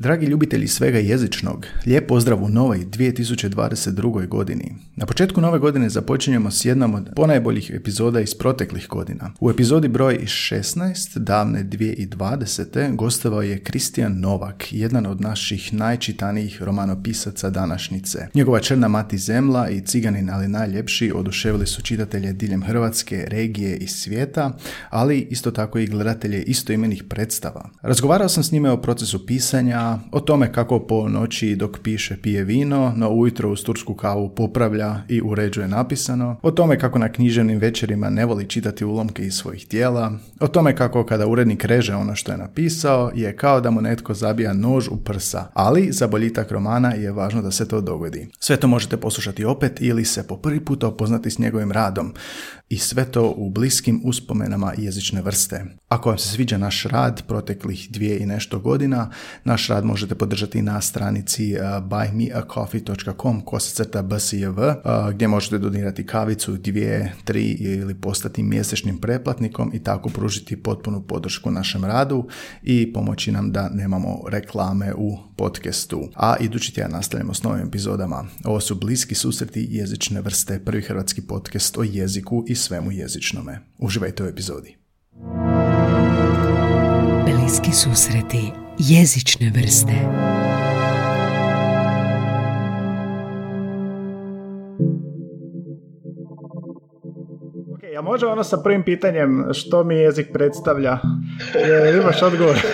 Dragi ljubitelji svega jezičnog, lijep pozdrav u novoj 2022. godini. Na početku nove godine započinjemo s jednom od ponajboljih epizoda iz proteklih godina. U epizodi broj 16, davne 2020. gostovao je Kristijan Novak, jedan od naših najčitanijih romanopisaca današnjice. Njegova Črna mati zemla i Ciganin ali najljepši oduševili su čitatelje diljem Hrvatske, regije i svijeta, ali isto tako i gledatelje istoimenih predstava. Razgovarao sam s njime o procesu pisanja, o tome kako po noći dok piše pije vino, no ujutro uz tursku kavu popravlja i uređuje napisano, o tome kako na književnim večerima ne voli čitati ulomke iz svojih tijela, o tome kako kada urednik reže ono što je napisao je kao da mu netko zabija nož u prsa, ali za boljitak romana je važno da se to dogodi. Sve to možete poslušati opet ili se po prvi put upoznati s njegovim radom i sve to u bliskim uspomenama jezične vrste. Ako vam se sviđa naš rad proteklih dvije i nešto godina, naš rad možete podržati na stranici uh, buymeacoffee.com kosacrta bsjv uh, gdje možete donirati kavicu, dvije, tri ili postati mjesečnim pretplatnikom i tako pružiti potpunu podršku našem radu i pomoći nam da nemamo reklame u podcastu. A idući tjedan nastavljamo s novim epizodama. Ovo su bliski susreti jezične vrste, prvi hrvatski podcast o jeziku i svemu jezičnome. Uživajte u epizodi. Bliski susreti jezične vrste. A može ono sa prvim pitanjem što mi jezik predstavlja? Je, imaš odgovor?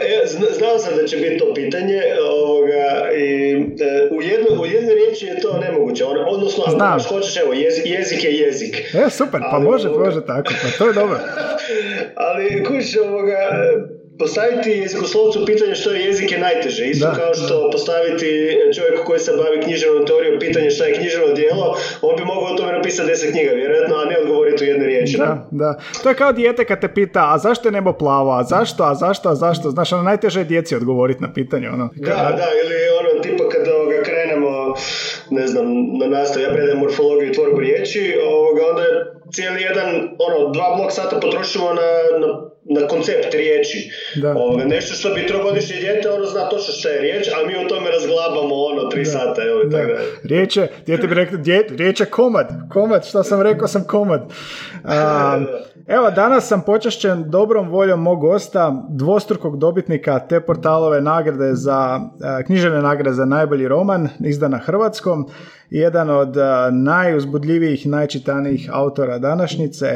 E, znao sam da će biti to pitanje ovoga, i e, u, jedno, u jednoj riječi je to nemoguće. Ono, odnosno, ako baš hoćeš, evo, jezik, jezik je jezik. E, super, pa Ali, može, ovoga, može tako, pa to je dobro. Ali, kuš, ovoga, Postaviti jezikoslovcu pitanje što je jezik je najteže. Isto kao što postaviti čovjeku koji se bavi književnom teorijom pitanje što je književno djelo, on bi mogao o tome napisati deset knjiga, vjerojatno, a ne odgovoriti u jednoj riječi. Da, da. To je kao dijete kad te pita, a zašto je nebo plavo, a zašto, a zašto, a zašto? Znaš, ono najteže je djeci odgovoriti na pitanje. Ono. Da, da, ili ono, tipa kada ovoga, krenemo, ne znam, na nastav, ja predajem morfologiju i tvorbu riječi, ovoga, onda cijeli jedan, ono, dva blok sata potrošimo na, na na koncept riječi. Da. Ove, nešto što bi trogodišnje dijete ono zna točno što je riječ, a mi o tome razglabamo ono tri da. sata. Evo, da. Tako da. Riječ je, dijete bi rekao, riječ je komad, komad, što sam rekao sam komad. A, evo, danas sam počašćen dobrom voljom mog gosta, dvostrukog dobitnika te portalove nagrade za, književne nagrade za najbolji roman, izdana Hrvatskom jedan od najuzbudljivijih, najčitanijih autora današnjice.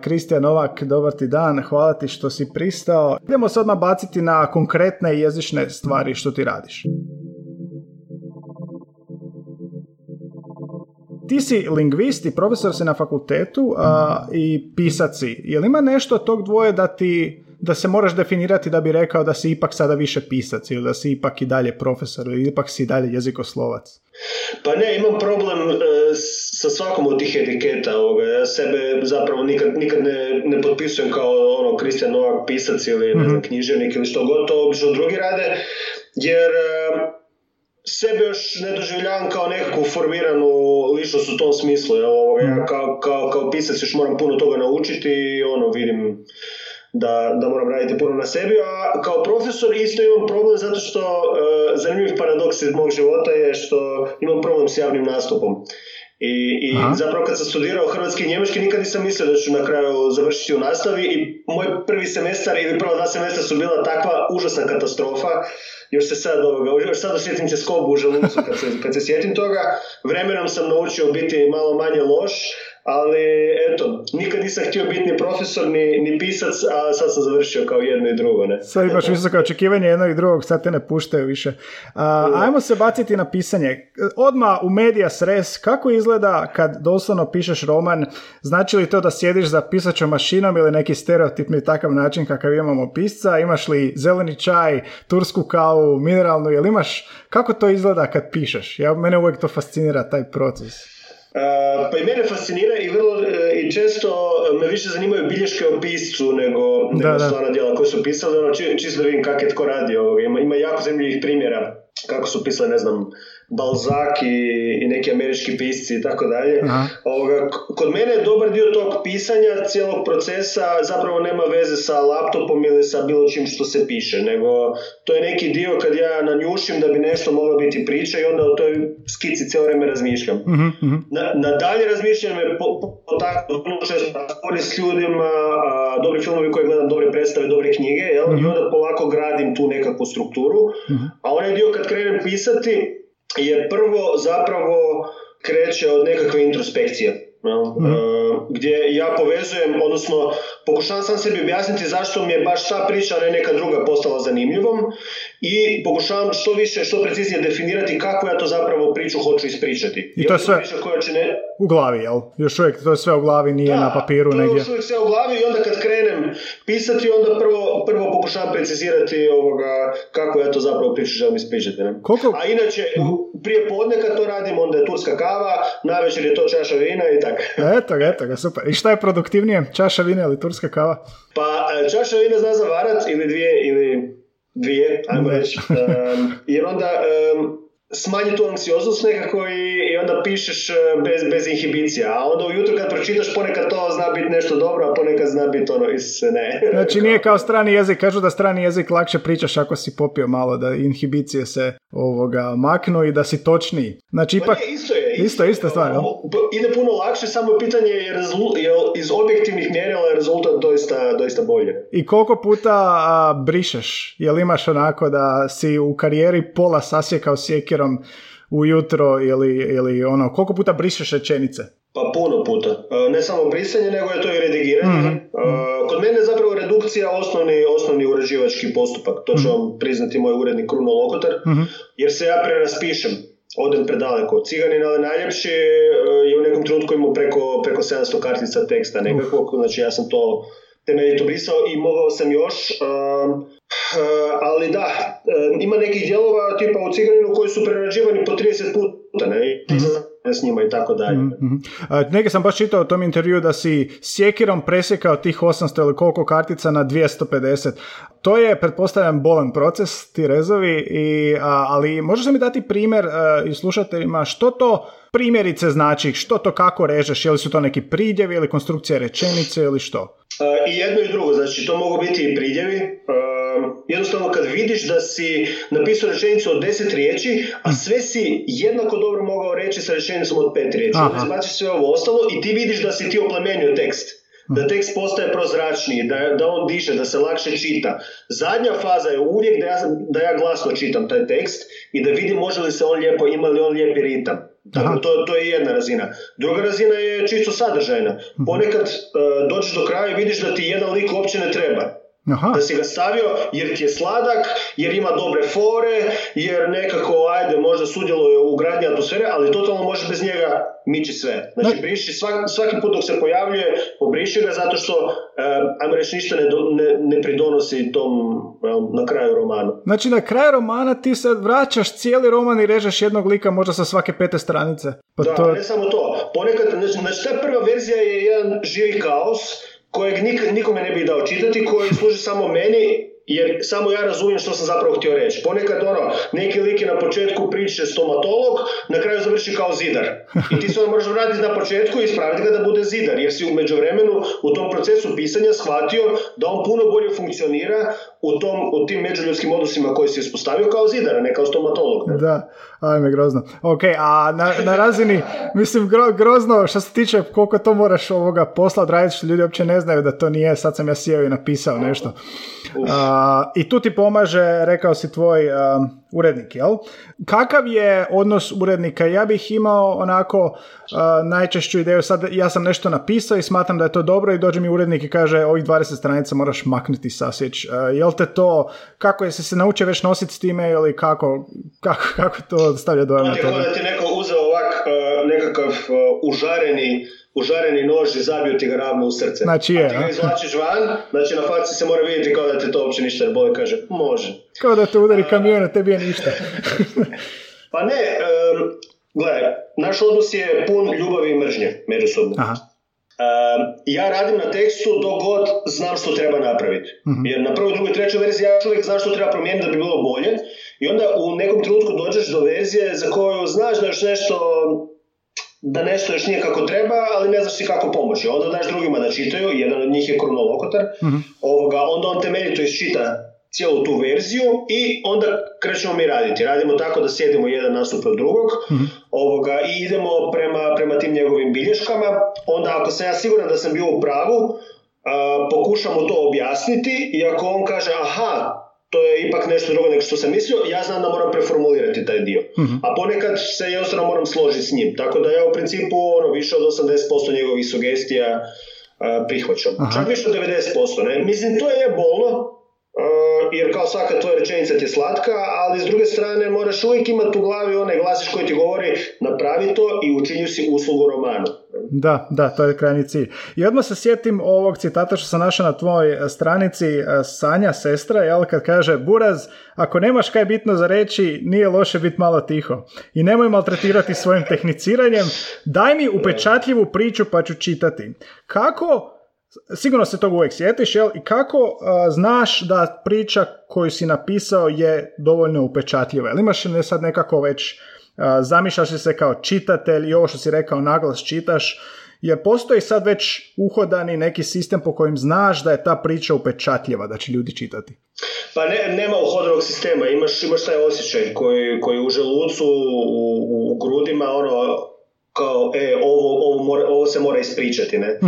Kristijan Novak, dobar ti dan, hvala ti što si pristao. Idemo se odmah baciti na konkretne jezične stvari što ti radiš. Ti si lingvist i profesor si na fakultetu a, i pisac si. Je li ima nešto od tog dvoje da ti da se moraš definirati da bi rekao da si ipak sada više pisac ili da si ipak i dalje profesor ili ipak si i dalje jezikoslovac? Pa ne, imam problem e, sa svakom od tih etiketa. Ovoga. Ja sebe zapravo nikad, nikad ne, ne potpisujem kao ono Kristijan Novak pisac ili mm-hmm. ne znam, književnik ili što god to obično drugi rade, jer e, sebe još ne doživljavam kao nekakvu formiranu ličnost u tom smislu. Ja, ovoga, ja mhm. kao, kao, kao pisac još moram puno toga naučiti i ono, vidim da, da moram raditi puno na sebi, a kao profesor isto imam problem zato što uh, zanimljiv paradoks iz mog života je što imam problem s javnim nastupom. I, i zapravo kad sam studirao hrvatski i njemački nikad nisam mislio da ću na kraju završiti u nastavi i moj prvi semestar ili prva dva semestra su bila takva užasna katastrofa još se sad ovoga, još sad osjetim se skobu u želucu kad se, kad se sjetim toga. Vremenom sam naučio biti malo manje loš, ali eto, nikad nisam htio biti ni profesor, ni, ni pisac, a sad sam završio kao jedno i drugo, ne? Sad imaš visoka očekivanje jednog i drugog, sad te ne puštaju više. A, ajmo se baciti na pisanje. Odma u medija sres, kako izgleda kad doslovno pišeš roman, znači li to da sjediš za pisačom mašinom ili neki stereotipni takav način kakav imamo pisca, imaš li zeleni čaj, tursku kavu, mineralnu, jel imaš, kako to izgleda kad pišeš? Ja, mene uvijek to fascinira, taj proces pa i mene fascinira i vrlo e, i često me više zanimaju bilješke o piscu nego, nego stvarna djela koje su pisali, ono, čisto da vidim kak je tko radi ovoga. Ima, ima jako zanimljivih primjera kako su pisali, ne znam, Balzac i, i neki američki pisci i tako dalje. Ovoga, Kod mene je dobar dio tog pisanja, cijelog procesa, zapravo nema veze sa laptopom ili sa bilo čim što se piše, nego to je neki dio kad ja nanjušim da bi nešto moglo biti priča i onda o toj skici cijelo vrijeme razmišljam. Mhm, Na, na dalje razmišljanje me po, po, po često s ljudima, a, dobri filmovi koje gledam, dobre predstave, dobre knjige, jel? i onda polako gradim tu nekakvu strukturu. A onaj dio kad krenem pisati, je prvo zapravo kreće od nekakve introspekcije. jel? E, gdje ja povezujem, odnosno pokušavam sam sebi objasniti zašto mi je baš ta priča, a ne neka druga postala zanimljivom i pokušavam što više, što preciznije definirati kako ja to zapravo priču hoću ispričati. I to je sve priča koja će ne... u glavi, jel? Još uvijek to je sve u glavi, nije na papiru to negdje. je još uvijek sve u glavi i onda kad krenem pisati, onda prvo, prvo pokušavam precizirati ovoga, kako ja to zapravo priču želim ispričati. Ne? Koliko- A inače, u- prije podne kad to radim, onda je turska kava, navečer je to čaša vina i tako. Eto ga, eto ga, super. I šta je produktivnije, čaša vina ili turska kava? Pa e, čaša vina zna zavarat ili dvije ili dvije, ajmo reći. Em, jer onda em, smanji tu anksioznost nekako i, i onda pišeš e, bez, bez inhibicija. A onda ujutro kad pročitaš ponekad to zna biti nešto dobro, a ponekad zna biti ono iz ne. Znači nije kao strani jezik, kažu da strani jezik lakše pričaš ako si popio malo, da inhibicije se ovoga maknu i da si točniji. Znači Pa ipak, ne, isto je. isto, je. ista stvar? P- Ide puno lakše, samo je pitanje je, rezul- je iz objektivnih mjerila je rezultat doista, doista bolje. I koliko puta a, brišeš? Jel imaš onako da si u karijeri pola sasjekao ujutro ili, ili ono, koliko puta brišeš rečenice? Pa puno puta. E, Ne samo brisanje, nego je to i redigiranje. Mhm. E, Kod mene je zapravo redukcija osnovni, osnovni uređivački postupak. To Mhm. će vam priznati moj urednik Kruno Lokotar. Jer se ja preraspišem. Odem predaleko. Ciganin, ali najljepši e, je u nekom trenutku imao preko, preko 700 kartica teksta nekakvog. Znači ja sam to temeljito brisao i mogao sam još. um, e, ali da, e, ima nekih dijelova tipa u Ciganinu koji su prerađivani po 30 puta. Ne? Se s njima i tako dalje. Mhm. A, Negdje sam baš čitao u tom intervju da si sjekirom presjekao tih 800 ili koliko kartica na 250. To je, pretpostavljam, bolan proces, ti rezovi, i, a, ali možeš li mi dati primjer a, i slušateljima što to primjerice znači, što to kako režeš, je li su to neki pridjevi ili konstrukcija rečenice ili što? E, I jedno i drugo, znači to mogu biti i pridjevi. E, jednostavno kad vidiš da si napisao rečenicu od deset riječi, a sve si jednako dobro mogao reći sa rečenicom od pet riječi. Aha. Izbaciš sve ovo ostalo i ti vidiš da si ti oplemenio tekst. Da tekst postaje prozračniji, da, da on diše, da se lakše čita. Zadnja faza je uvijek da ja, da ja glasno čitam taj tekst i da vidim može li se on lijepo, ima li on lijepi ritam. Dakle, to, to je jedna razina. Druga razina je čisto sadržajna. Ponekad e, dođeš do kraja i vidiš da ti jedan lik uopće ne treba. Aha, Da si ga stavio jer ti je sladak, jer ima dobre fore, jer nekako, ajde, možda sudjeluje u gradnji atmosfere, ali totalno možeš bez njega mići sve. Znači, Ne. briši svaki, svaki put dok se pojavljuje, pobriši ga zato što, e, ajmo reći, ništa ne, do- ne, ne pridonosi tom e, na kraju romanu. znači na kraju romana ti se vraćaš cijeli roman i režeš jednog lika možda sa svake pete stranice. Pa Da, to, ne samo to. Ponekad, znači, znači ta prva verzija je jedan živi kaos kojeg nik, nikome ne bih dao čitati, koji služi samo meni jer samo ja razumijem što sam zapravo htio reći. Ponekad ono, neki lik je na početku priče stomatolog, na kraju završi kao zidar. I ti se onda moraš vratiti na početku i ispraviti ga da bude zidar, jer si u međuvremenu u tom procesu pisanja shvatio da on puno bolje funkcionira u, tom, u tim međuljudskim odnosima koji si uspostavio kao zidar, a ne kao stomatolog. ne? Da, ajme grozno. Ok, a na, na razini, mislim, gro- grozno što se tiče koliko to moraš ovoga posla odraditi, što ljudi uopće ne znaju da to nije, sad sam ja sjeo i napisao nešto. A, I tu ti pomaže, rekao si tvoj a, urednik, jel? Kakav je odnos urednika? Ja bih imao onako a, najčešću ideju, sad ja sam nešto napisao i smatram da je to dobro i dođe mi urednik i kaže ovih 20 stranica moraš maknuti sasjeć. A, jel te to, kako je se se naučio već nositi s time ili kako, kako, kako to stavlja dojam na tebe? da ti neko uzeo ovak e, nekakav e, užareni, užareni nož i zabio ti ga ravno u srce. Znači je, A ti ga izvlačiš van, znači na faci se mora vidjeti kao da te to uopće ništa ne boli. Kaže, može. Kao da te udari kamion, a tebi je ništa. Pa ne, em, gledaj, naš odnos je pun ljubavi i mržnje međusobno. Aha. ja radim na tekstu dok god znam što treba napraviti. Jer na prvoj, drugoj, trećoj verziji ja čovjek znam što treba promijeniti da bi bilo bolje. I onda u nekom trenutku dođeš do verzije za koju znaš da još nešto da nešto još nije kako treba, ali ne znaš si kako pomoći. Onda daš drugima da čitaju, jedan od njih je kronolokotar, ovoga, onda on temeljito iščita cijelu tu verziju i onda krećemo mi raditi. Radimo tako da sjedimo jedan nastup od drugog ovoga, i idemo prema, prema tim njegovim bilješkama. Onda ako sam ja siguran da sam bio u pravu, pokušamo to objasniti i ako on kaže aha, to je ipak nešto drugo nego što sam mislio, ja znam da moram preformulirati taj dio. A ponekad se jednostavno moram složiti s njim. Tako da ja u principu ono, više od 80% njegovih sugestija uh, prihvaćam. Čak više od 90%. Ne? Mislim, to je bolno, jer kao svaka tvoja rečenica ti je slatka, ali s druge strane moraš uvijek imati u glavi onaj glasiš koji ti govori napravi to i učinju si uslugu romanu. Da, da, to je krajnji cilj. I odmah se sjetim ovog citata što sam našao na tvojoj stranici Sanja, sestra, jel, kad kaže Buraz, ako nemaš kaj bitno za reći, nije loše biti malo tiho. I nemoj maltretirati svojim tehniciranjem, daj mi upečatljivu priču pa ću čitati. Kako sigurno se toga uvijek sjetiš, jel? I kako znaš da priča koju si napisao je dovoljno upečatljiva? Jel imaš ne sad nekako već, uh, zamišljaš se kao čitatelj i ovo što si rekao naglas čitaš, jer postoji sad već uhodani neki sistem po kojem znaš da je ta priča upečatljiva, da će ljudi čitati. Pa ne, nema uhodanog sistema, imaš, imaš taj osjećaj koji, koji u želucu, u, u grudima, ono, kao, e, ovo, ovo, mora, ovo se mora ispričati, ne?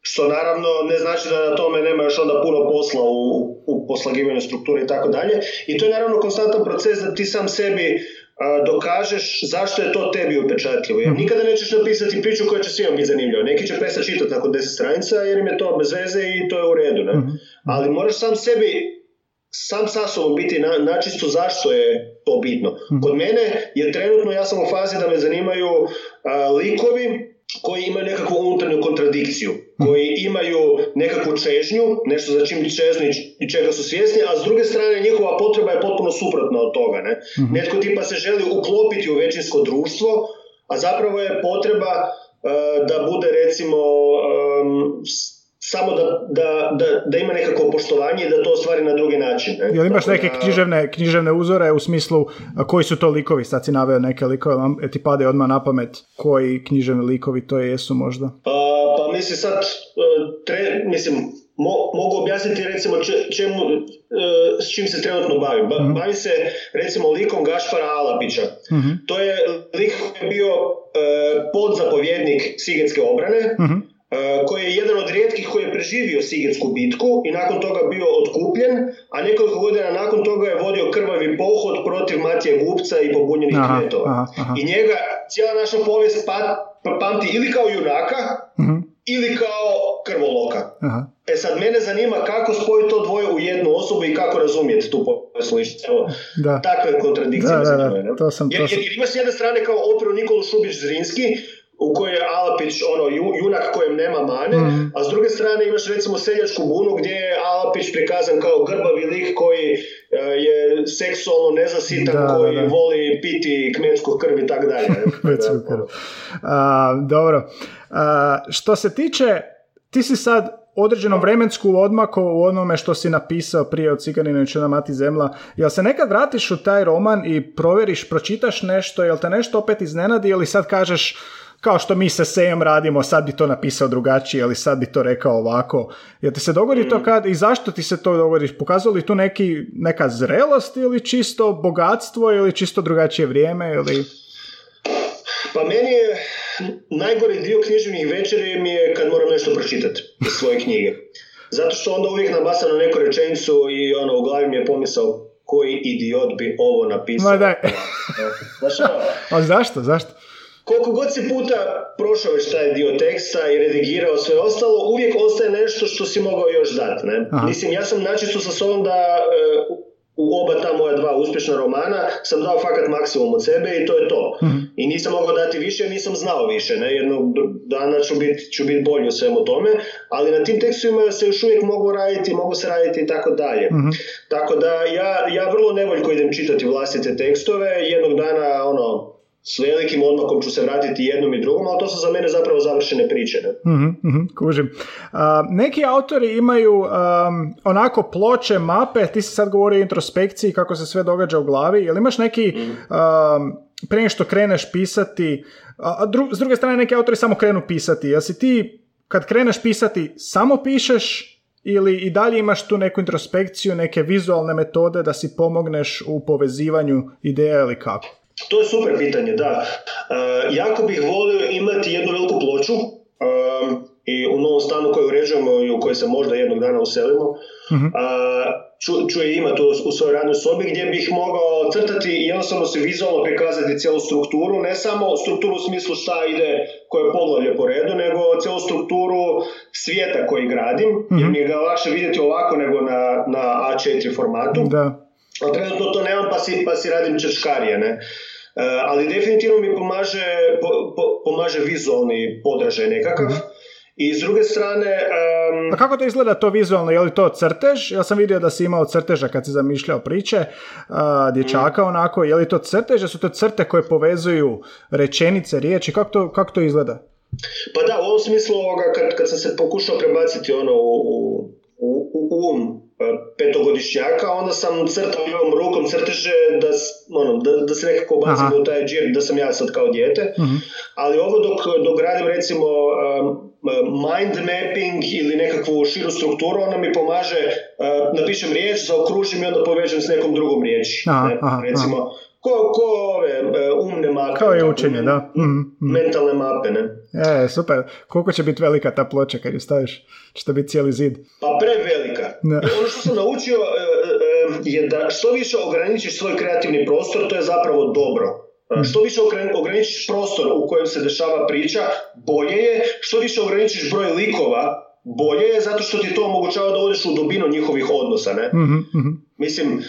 Što naravno ne znači da na tome nema još onda puno posla u, u poslagivanju strukture i tako dalje. I to je naravno konstantan proces da ti sam sebi dokažeš zašto je to tebi upečatljivo. Jer nikada nećeš napisati priču koja će svima biti zanimljiva. Neki će prestati čitati nakon 10 stranica jer im je to bez veze i to je u redu. Ne? Ali moraš sam sebi sam sa sobom biti na, načisto zašto je to bitno. Kod mene je trenutno, ja sam u fazi da me zanimaju likovi koji imaju nekakvu unutarnju kontradikciju, koji imaju nekakvu čežnju, nešto za čim čežnju i čega su svjesni, a s druge strane njihova potreba je potpuno suprotna od toga. Ne? Netko tipa se želi uklopiti u većinsko društvo, a zapravo je potreba uh, da bude recimo um, samo da, da, da, da, ima nekako poštovanje i da to ostvari na drugi način. Ne? Jel imaš neke književne, književne uzore u smislu koji su to likovi? Sad si naveo neke likove, e, ti pade odmah na pamet koji književni likovi to jesu možda? Pa, pa mislim sad, e, tre, mislim, mo, mogu objasniti recimo čemu, e, s čim se trenutno bavim. Ba, mm Bavim se recimo likom Gašpara Alapića. mm To je lik koji je bio podzapovjednik Sigetske obrane, mm koji je jedan od rijetkih koji je preživio Sigetsku bitku i nakon toga bio otkupljen, a nekoliko godina nakon toga je vodio krvavi pohod protiv Matije Gupca i pobunjenih kmetova. I njega cijela naša povijest pa, pa, pamti ili kao junaka, uh ili kao krvoloka. Aha. E sad, mene zanima kako spojiti to dvoje u jednu osobu i kako razumjeti tu povijesnu Da. Takve kontradikcije. Da, da, da, to sam, jer, jer, jer imaš s jedne strane kao operu Nikolu Šubić-Zrinski, u kojoj je Alapić ono, junak kojem nema mane, mm. a s druge strane imaš recimo seljačku bunu gdje je Alapić prikazan kao grbavi lik koji uh, je seksualno nezasitan, da, koji da, voli piti kmensku krv i tako dalje. dobro. A, što se tiče, ti si sad određenom vremensku odmaku u onome što si napisao prije od Ciganina i na Mati Zemla. Jel se nekad vratiš u taj roman i provjeriš, pročitaš nešto, jel te nešto opet iznenadi ili sad kažeš kao što mi sa Sejem radimo, sad bi to napisao drugačije, ali sad bi to rekao ovako. Jel ti se dogodi to mm. kad i zašto ti se to dogodi? Pokazuje li tu neki, neka zrelost ili čisto bogatstvo ili čisto drugačije vrijeme ili... Pa meni je najgori dio književnih večeri mi je kad moram nešto pročitati iz svoje knjige. Zato što onda uvijek nabasam na neku rečenicu i ono, u glavi mi je pomisao koji idiot bi ovo napisao. Ma daj. Znaš, ono? A zašto, zašto? Koliko god si puta prošao već taj dio teksta i redigirao sve ostalo, uvijek ostaje nešto što si mogao još dati. Ne? Mislim, ja sam načisto sa sobom da e, u oba ta moja dva uspješna romana sam dao fakat maksimum od sebe i to je to. Mhm. I nisam mogao dati više, nisam znao više. Ne? Jednog dana ću biti ću bit bolji u svemu tome, ali na tim tekstovima se još uvijek mogu raditi, mogu se raditi i tako dalje. Mhm. Tako da ja, ja vrlo nevoljko idem čitati vlastite tekstove, jednog dana ono, s velikim odmakom ću se vratiti jednom i drugom, ali to su za mene zapravo završene priče. Ne? mm kužim. neki autori imaju onako ploče, mape, ti si sad govorio o introspekciji, kako se sve događa u glavi, jel imaš neki, mm. prije što kreneš pisati, a, s druge strane neki autori samo krenu pisati, jel si ti kad kreneš pisati samo pišeš ili i dalje imaš tu neku introspekciju, neke vizualne metode da si pomogneš u povezivanju ideja ili kako? To je super pitanje, da. Uh, jako bih volio imati jednu veliku ploču uh, i u novom stanu koji uređujemo i u kojoj se možda jednog dana uselimo, uh-huh. uh, ču, je imati u, u svojoj radnoj sobi gdje bih mogao crtati i jednostavno se vizualno prikazati cijelu strukturu, ne samo strukturu u smislu šta ide koje poglavlje po redu, nego cijelu strukturu svijeta koji gradim, uh-huh. jer mi je ga lakše vidjeti ovako nego na, na A4 formatu. Da trenutno to nemam pa si, pa si radim češkarije, ne. Uh, ali definitivno mi pomaže, po, po, pomaže vizualni podražaj nekakav. Mhm. I s druge strane... Um, A kako to izgleda to vizualno? Je li to crtež? Ja sam vidio da si imao crteža kad si zamišljao priče uh, dječaka mm. onako. Je li to crtež? Su to crte koje povezuju rečenice, riječi? Kako to, kako to izgleda? Pa da, u ovom smislu ovoga, kad, kad sam se pokušao prebaciti ono u, u, u um petogodišnjaka, onda sam crtao ovom rukom crteže da, ono, da, da se nekako bacim u taj džir, da sam ja sad kao dijete. uh Ali ovo dok, dok radim recimo um, mind mapping ili nekakvu širu strukturu, ona mi pomaže, uh, napišem riječ, zaokružim i onda povežem s nekom drugom riječi. Aha, ne? recimo, aha. Ko, ko ove uh, umne mape. Kao je učenje, da. Mm-hmm. Mentalne mape, ne? E, super. Koliko će biti velika ta ploča kad ju staviš? Će to biti cijeli zid? Pa prevelika. Da. ono što sam naučio e, e, je da što više ograničiš svoj kreativni prostor, to je zapravo dobro. Mm. Što više ograničiš prostor u kojem se dešava priča, bolje je. Što više ograničiš broj likova, bolje je zato što ti to omogućava da odeš u dubinu njihovih odnosa. Ne? mm Mislim,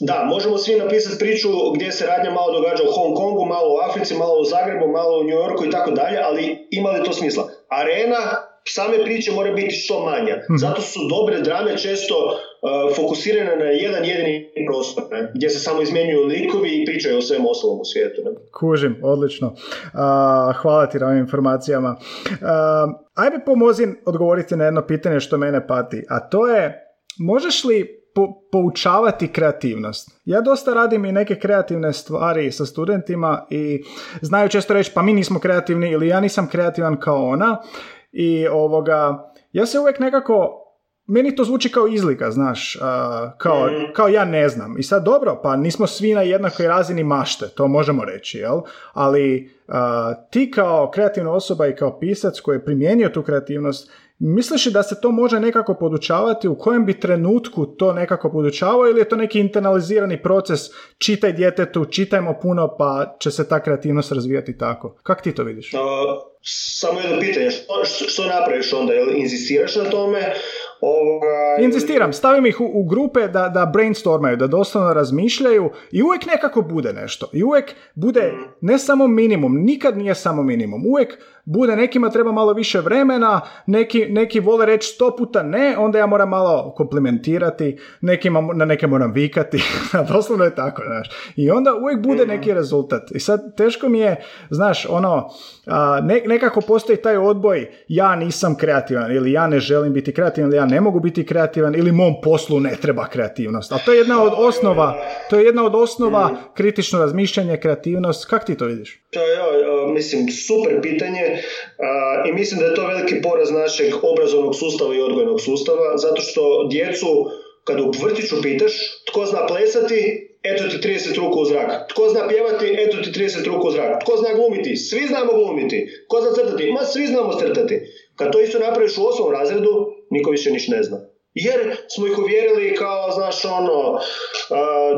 da, možemo svi napisati priču gdje se radnja malo događa u Hong Kongu, malo u Africi, malo u Zagrebu, malo u New Yorku i tako dalje, ali ima li to smisla? Arena same priče mora biti što manja. Mhm. Zato su dobre drame često uh, fokusirane na jedan jedini prostor, ne? gdje se samo izmjenjuju likovi i pričaju o svem ostalom u svijetu. Ne? Kužim, odlično. Uh, hvala ti na ovim informacijama. Uh, ajde pomozi odgovoriti na jedno pitanje što mene pati, a to je možeš li poučavati kreativnost. Ja dosta radim i neke kreativne stvari sa studentima i znaju često reći pa mi nismo kreativni ili ja nisam kreativan kao ona i ovoga, ja se uvijek nekako meni to zvuči kao izlika, znaš, kao, mhm. kao ja ne znam. I sad dobro, pa nismo svi na jednakoj razini mašte, to možemo reći, jel? Ali ti kao kreativna osoba i kao pisac koji je primijenio tu kreativnost, Misliš da se to može nekako podučavati, u kojem bi trenutku to nekako podučavao ili je to neki internalizirani proces, čitaj djetetu, čitajmo puno pa će se ta kreativnost razvijati tako? Kak ti to vidiš? Uh, samo jedno pitanje, što, što napraviš onda? Jel inzistiraš na tome? Ovoga... Inzistiram, stavim ih u, u grupe da, da brainstormaju, da doslovno razmišljaju i uvijek nekako bude nešto. I uvijek bude mm. ne samo minimum, nikad nije samo minimum. Uvijek bude, nekima treba malo više vremena, neki, neki vole reći sto puta ne, onda ja moram malo komplimentirati, nekima, na neke moram vikati, doslovno je tako, znaš. I onda uvijek bude neki mhm. rezultat. I sad teško mi je, znaš, ono, a, nekako postoji taj odboj, ja nisam kreativan, ili ja ne želim biti kreativan, ili ja ne mogu biti kreativan, ili mom poslu ne treba kreativnost. A to je jedna od osnova, to je jedna od osnova mhm. kritično razmišljanje, kreativnost. Kak ti to vidiš? To je, mislim, super pitanje i mislim da je to veliki poraz našeg obrazovnog sustava i odgojnog sustava, zato što djecu kad u vrtiću pitaš tko zna plesati, eto ti 30 ruku u zrak. Tko zna pjevati, eto ti 30 ruku u zrak. Tko zna glumiti, svi znamo glumiti. Tko zna crtati, ma svi znamo crtati. Kad to isto napraviš u osmom razredu, niko više niš ne zna. Jer smo ih uvjerili kao, znaš, ono,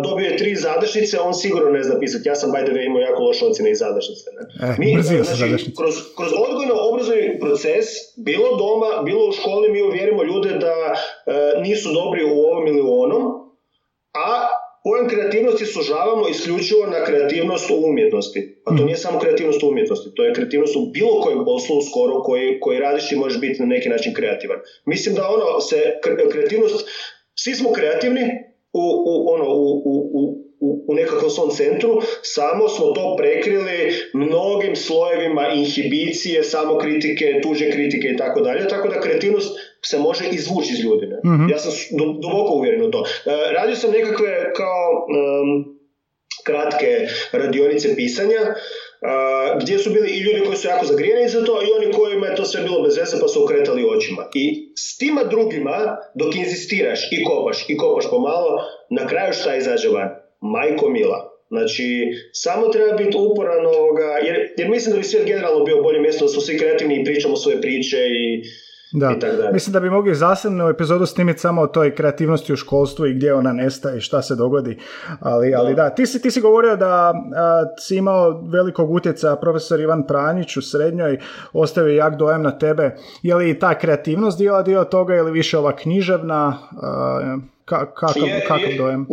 dobio je tri zadašnice, on sigurno ne zna pisati. Ja sam, by the way, imao jako loše ocjene i zadašnice. Ne? Eh, mi, znači, kroz, kroz odgojno-obrazovni proces, bilo doma, bilo u školi, mi uvjerimo ljude da uh, nisu dobri u ovom ili u onom, a Pojam kreativnosti sužavamo isključivo na kreativnost u umjetnosti. A to mhm. nije samo kreativnost u umjetnosti, to je kreativnost u bilo kojem poslu skoro koji, koji radiš i možeš biti na neki način kreativan. Mislim da ono se kreativnost, svi smo kreativni u, u, ono, u, u, u u nekakvom svom centru, samo smo to prekrili mnogim slojevima inhibicije, samokritike, tuže kritike i tako dalje, tako da kreativnost se može izvući iz ljudi. Ne? Ja sam duboko uvjeren u to. E, radio sam nekakve kao kratke radionice pisanja, gdje su bili i ljudi koji su jako zagrijeni za to i oni kojima je to sve bilo bez veze pa su okretali očima. I s tima drugima, dok inzistiraš i kopaš i kopaš pomalo, na kraju šta izađe van? Majko mila. Znači, samo treba biti uporan ovoga, jer, jer mislim da bi svijet generalno bio bolje mjesto da smo svi kreativni i pričamo svoje priče i da. Mislim da bi mogli zasebnu epizodu snimiti samo o toj kreativnosti u školstvu i gdje ona nestaje i šta se dogodi. Ali, ali da, ti si, ti si govorio da si imao velikog utjecaja profesor Ivan Pranjić u srednjoj, ostavio jak dojam na tebe. Je li ta kreativnost dijela dio toga ili više ova književna? ka, kakav, kakav dojam?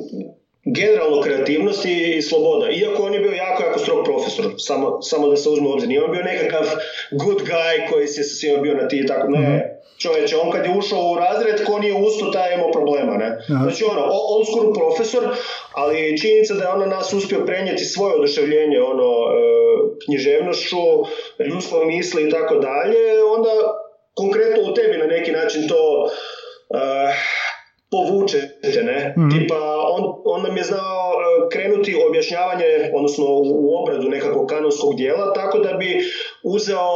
Generalno kreativnost i, sloboda. Iako on je bio jako, jako strog profesor, samo, samo da se uzme obzir. Nije on bio nekakav good guy koji se sa svima bio na ti tako. Ne, mm čovječe, on kad je ušao u razred, ko nije usto, taj je imao problema, ne? Znači ono, old school profesor, ali činjenica da je ona nas uspio prenijeti svoje oduševljenje, ono, e, književnošću, ljudskom misli i tako dalje, onda konkretno u tebi na neki način to e, povučete, ne? Mm. Tipa, on, on nam je znao e, krenuti objašnjavanje, odnosno u obradu nekakvog kanonskog dijela, tako da bi uzeo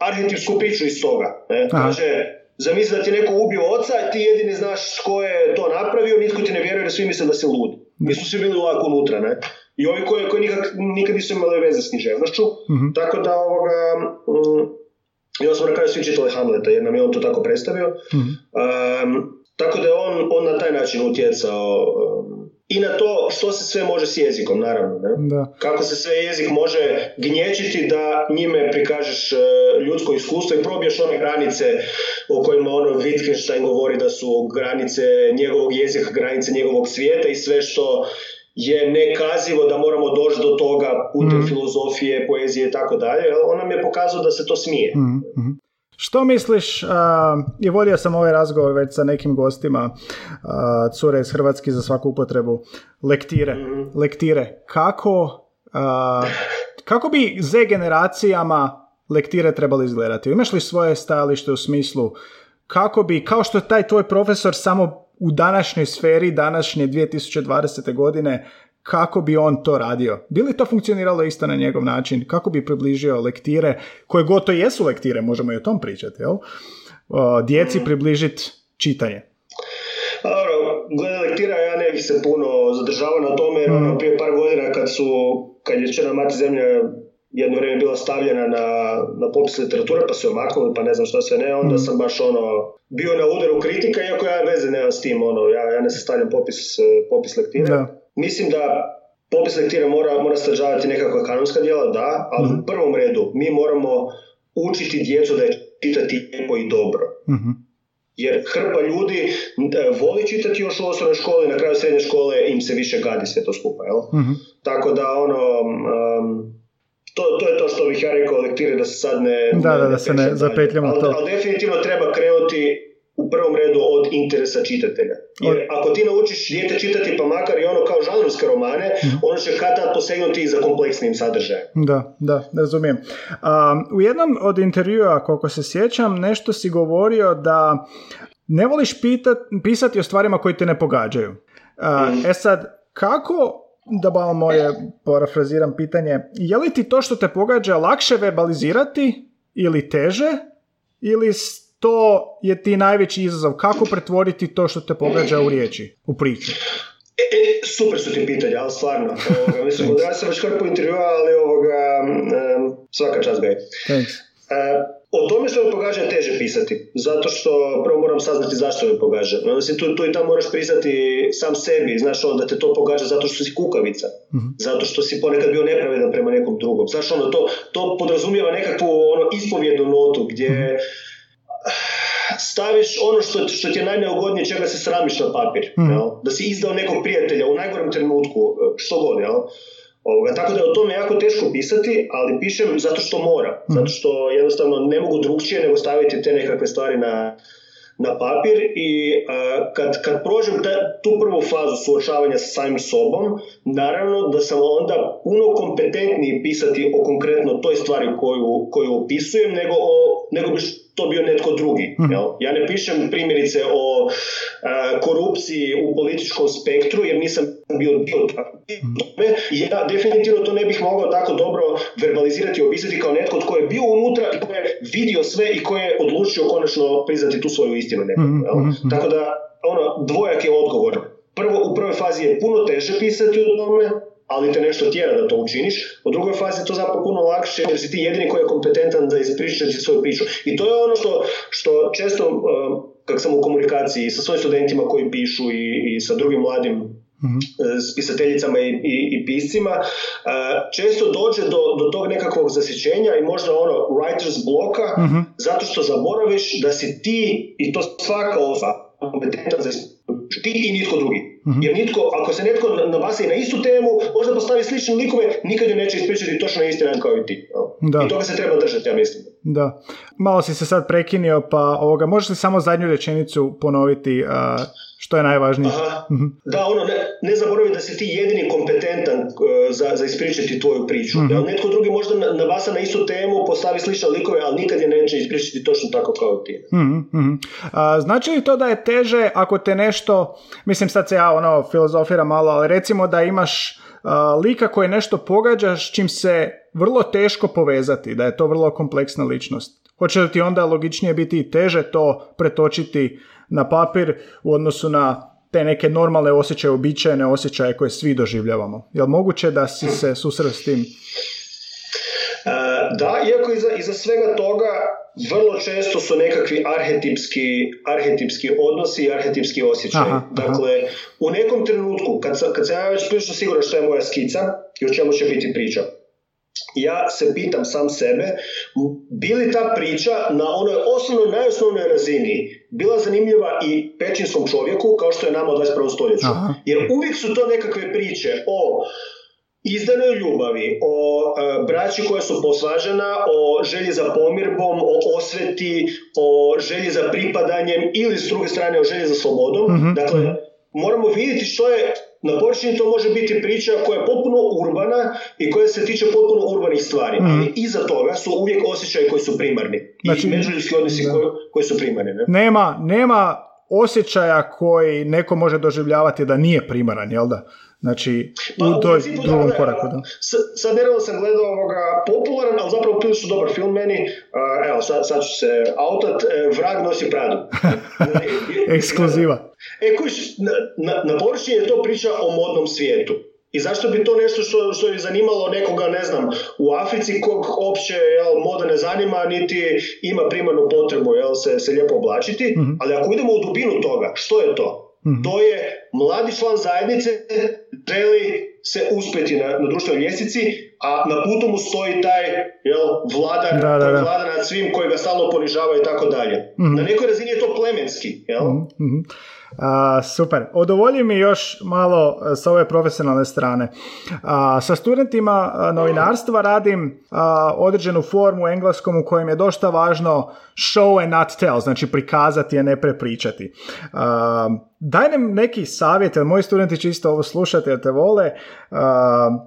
arhetipsku priču iz toga. Ne? Kaže, zamisli da ti neko ubio oca, ti jedini znaš ko je to napravio, nitko ti ne vjeruje da svi misle da si lud. Mi smo svi bili ovako unutra, ne? I ovi koji, koji nikak, nikad nisu imali veze s književnošću, mm tako da ovoga... Mm, onda smo na kraju svi čitali Hamleta, jer nam je on to tako predstavio. mm tako da je on, on na taj način utjecao um, i na to što se sve može s jezikom, naravno. Ne? Da. Kako se sve jezik može gnječiti da njime prikažeš uh, ljudsko iskustvo i probiješ one granice o kojima ono Wittgenstein govori da su granice njegovog jezika, granice njegovog svijeta i sve što je nekazivo da moramo doći do toga putem mm. filozofije, poezije i tako dalje. On nam je pokazao da se to smije. Mm. Što misliš, uh, i vodio sam ovaj razgovor već sa nekim gostima, uh, cure iz Hrvatski za svaku upotrebu, lektire, mm lektire, kako, kako bi Z generacijama lektire trebali izgledati? Imaš li svoje stajalište u smislu kako bi, kao što je taj tvoj profesor samo u današnjoj sferi, današnje 2020. godine, kako bi on to radio. Bi li to funkcioniralo isto na njegov način? Kako bi približio lektire, koje gotovo jesu lektire, možemo i o tom pričati, jel? djeci mhm. približiti čitanje. Pa dobro, glede lektira ja ne bih se puno zadržavao na tome, jer ono, mhm. prije par godina kad su, kad je Čena mati zemlja jedno vrijeme bila stavljena na, na popis literature, pa su je maknuli, pa ne znam što sve ne, onda mhm. sam baš ono, bio na udaru kritika, iako ja veze nemam s tim, ono, ja, ja ne sastavljam popis, popis lektira. Da. Mislim da popis lektira mora, mora sadržavati nekakva kanonska djela, da, ali mm u prvom redu mi moramo učiti djecu da je čitati lijepo i dobro. mm Jer hrpa ljudi e, voli čitati još u osnovnoj školi, na kraju srednje škole im se više gadi sve to skupa, jel? mm Tako da ono, um, to, to je to što bih ja rekao lektire da se sad ne... Da, da, da se ne zapetljamo to. Ali definitivno treba krenuti u prvom redu od interesa čitatelja. Jer ako ti naučiš dijete čitati pa makar i ono kao žanrovske romane, mm ono će kada posegnuti i za kompleksnim sadržajem. Da, da, razumijem. u jednom od intervjua, koliko se sjećam, nešto si govorio da ne voliš pitat, pisati o stvarima koji te ne pogađaju. Mhm. E sad, kako da malo moje parafraziram pitanje, je li ti to što te pogađa lakše verbalizirati ili teže ili to je ti najveći izazov. Kako pretvoriti to što te pogađa u riječi, u priču? E, e, super su ti pitanja, ali stvarno. Ovoga, mislim, ja sam već po intervjua, ali ovoga, um, svaka čast gaj. Thanks. Uh, o tome što me pogađa je teže pisati, zato što prvo moram saznati zašto me pogađa. Mislim, tu, tu i tamo moraš priznati sam sebi, znaš ono da te to pogađa zato što si kukavica, mm zato što si ponekad bio nepravedan prema nekom drugom. Znaš ono, to, to podrazumijeva nekakvu ono, ispovjednu notu gdje mm staviš ono što, što ti je najneugodnije čega se sramiš na papir. Mm. Jel? Da si izdao nekog prijatelja u najgorem trenutku, e, što god, jel? Ovoga, tako da je o tome jako teško pisati, ali pišem zato što mora. Mm. Zato što jednostavno ne mogu drugčije nego staviti te nekakve stvari na, na papir i kad, kad prođem tu prvu fazu suočavanja sa samim sobom, naravno da sam onda puno kompetentniji pisati o konkretno toj stvari koju, koju opisujem nego, o, nego bi to bio netko drugi. Mhm. Jel? Ja ne pišem primjerice o korupciji u političkom spektru jer nisam bio dio tome. Ja definitivno to ne bih mogao tako dobro verbalizirati i opisati kao netko tko je bio unutra i tko je vidio sve i ko je odlučio konačno priznati tu svoju istinu. Nekako, mhm, mhm, Tako da ono, dvojak je odgovor. Prvo, u prvoj fazi je puno teže pisati o tome, ali te nešto tjera da to učiniš. U drugoj fazi je to zapravo puno lakše jer si ti jedini koji je kompetentan da ispričati svoju priču. I to je ono što, što često, uh, kak sam u komunikaciji sa svojim studentima koji pišu i, i sa drugim mladim mm s pisateljicama i, i, i piscima, uh, često dođe do, do tog nekakvog zasjećenja i možda ono writer's bloka, mm zato što zaboraviš da si ti, i to svaka ova kompetentan za ti i nitko drugi. Mm-hmm. Jer nitko, ako se netko nabasi na istu temu, možda postavi slične likove, nikad ju neće ispričati točno na isti kao i ti. Da. I toga se treba držati, ja mislim. Da. Malo si se sad prekinio, pa ovoga, možeš li samo zadnju rečenicu ponoviti uh, što je najvažnije? Aha. Mhm. Da, ono, ne, ne zaboravi da si ti jedini kompetentan uh, za, za ispričati tvoju priču. Mm-hmm. netko drugi možda nabasa na istu temu, postavi slične likove, ali nikad je neće ispričati točno tako kao ti. Mm-hmm. znači li to da je teže ako te nešto, mislim sad se ja ono filozofiram malo, ali recimo da imaš lika koji nešto pogađaš čim se vrlo teško povezati, da je to vrlo kompleksna ličnost. Hoće li ti onda logičnije biti i teže to pretočiti na papir u odnosu na te neke normalne osjećaje, običajne osjećaje koje svi doživljavamo. Je li moguće da si se susreo s tim? Da, iako iza, iza svega toga vrlo često su nekakvi arhetipski, arhetipski odnosi i arhetipski osjećaj. dakle, u nekom trenutku, kad sam, kad sam ja već prilično siguran što je moja skica i o čemu će biti priča, ja se pitam sam sebe, bi li ta priča na onoj osnovnoj, najosnovnoj razini bila zanimljiva i pećinskom čovjeku, kao što je nama u 21. stoljeću. Jer uvijek su to nekakve priče o izdanoj ljubavi, o e, braći koja su posvažena, o želji za pomirbom, o osveti, o želji za pripadanjem ili s druge strane o želji za slobodom. Mhm, dakle, mhm. moramo vidjeti što je na površini to može biti priča koja je potpuno urbana i koja se tiče potpuno urbanih stvari, mm. ali iza toga su uvijek osjećaji koji su primarni. Znači, I međuljudski odnosi koji, koji su primarni. Ne? Nema, nema osjećaja koji neko može doživljavati da nije primaran, jel da? Znači, pa, u toj drugom da, koraku, da. Sad nedavno sam gledao ovoga popularan, ali zapravo su dobar film meni. Uh, evo, sad, sad ću se autat. Uh, Vrag nosi pradu. Ekskluziva. E, kuš, na, na, na površini je to priča o modnom svijetu. I zašto bi to nešto što, što je zanimalo nekoga, ne znam, u Africi kog opće jel, moda ne zanima, niti ima primarnu potrebu jel, se, se lijepo oblačiti, mm-hmm. ali ako idemo u dubinu toga, što je to? Mm-hmm. To je mladi član zajednice želi se uspjeti na, na društvenoj ljestvici, a na putu mu stoji taj jel, vladar, da, da, da. vlada nad svim koji ga stalno ponižava i tako dalje. Mm-hmm. Na nekoj razini je to plemenski. Jel? Mm-hmm. A, super. Odovolji mi još malo e, s ove profesionalne strane. A, sa studentima e, novinarstva radim a, određenu formu engleskom u kojem je dosta važno show and not tell, znači prikazati, a ne prepričati. daj nam neki savjet, jer moji studenti će isto ovo slušati, jer te vole,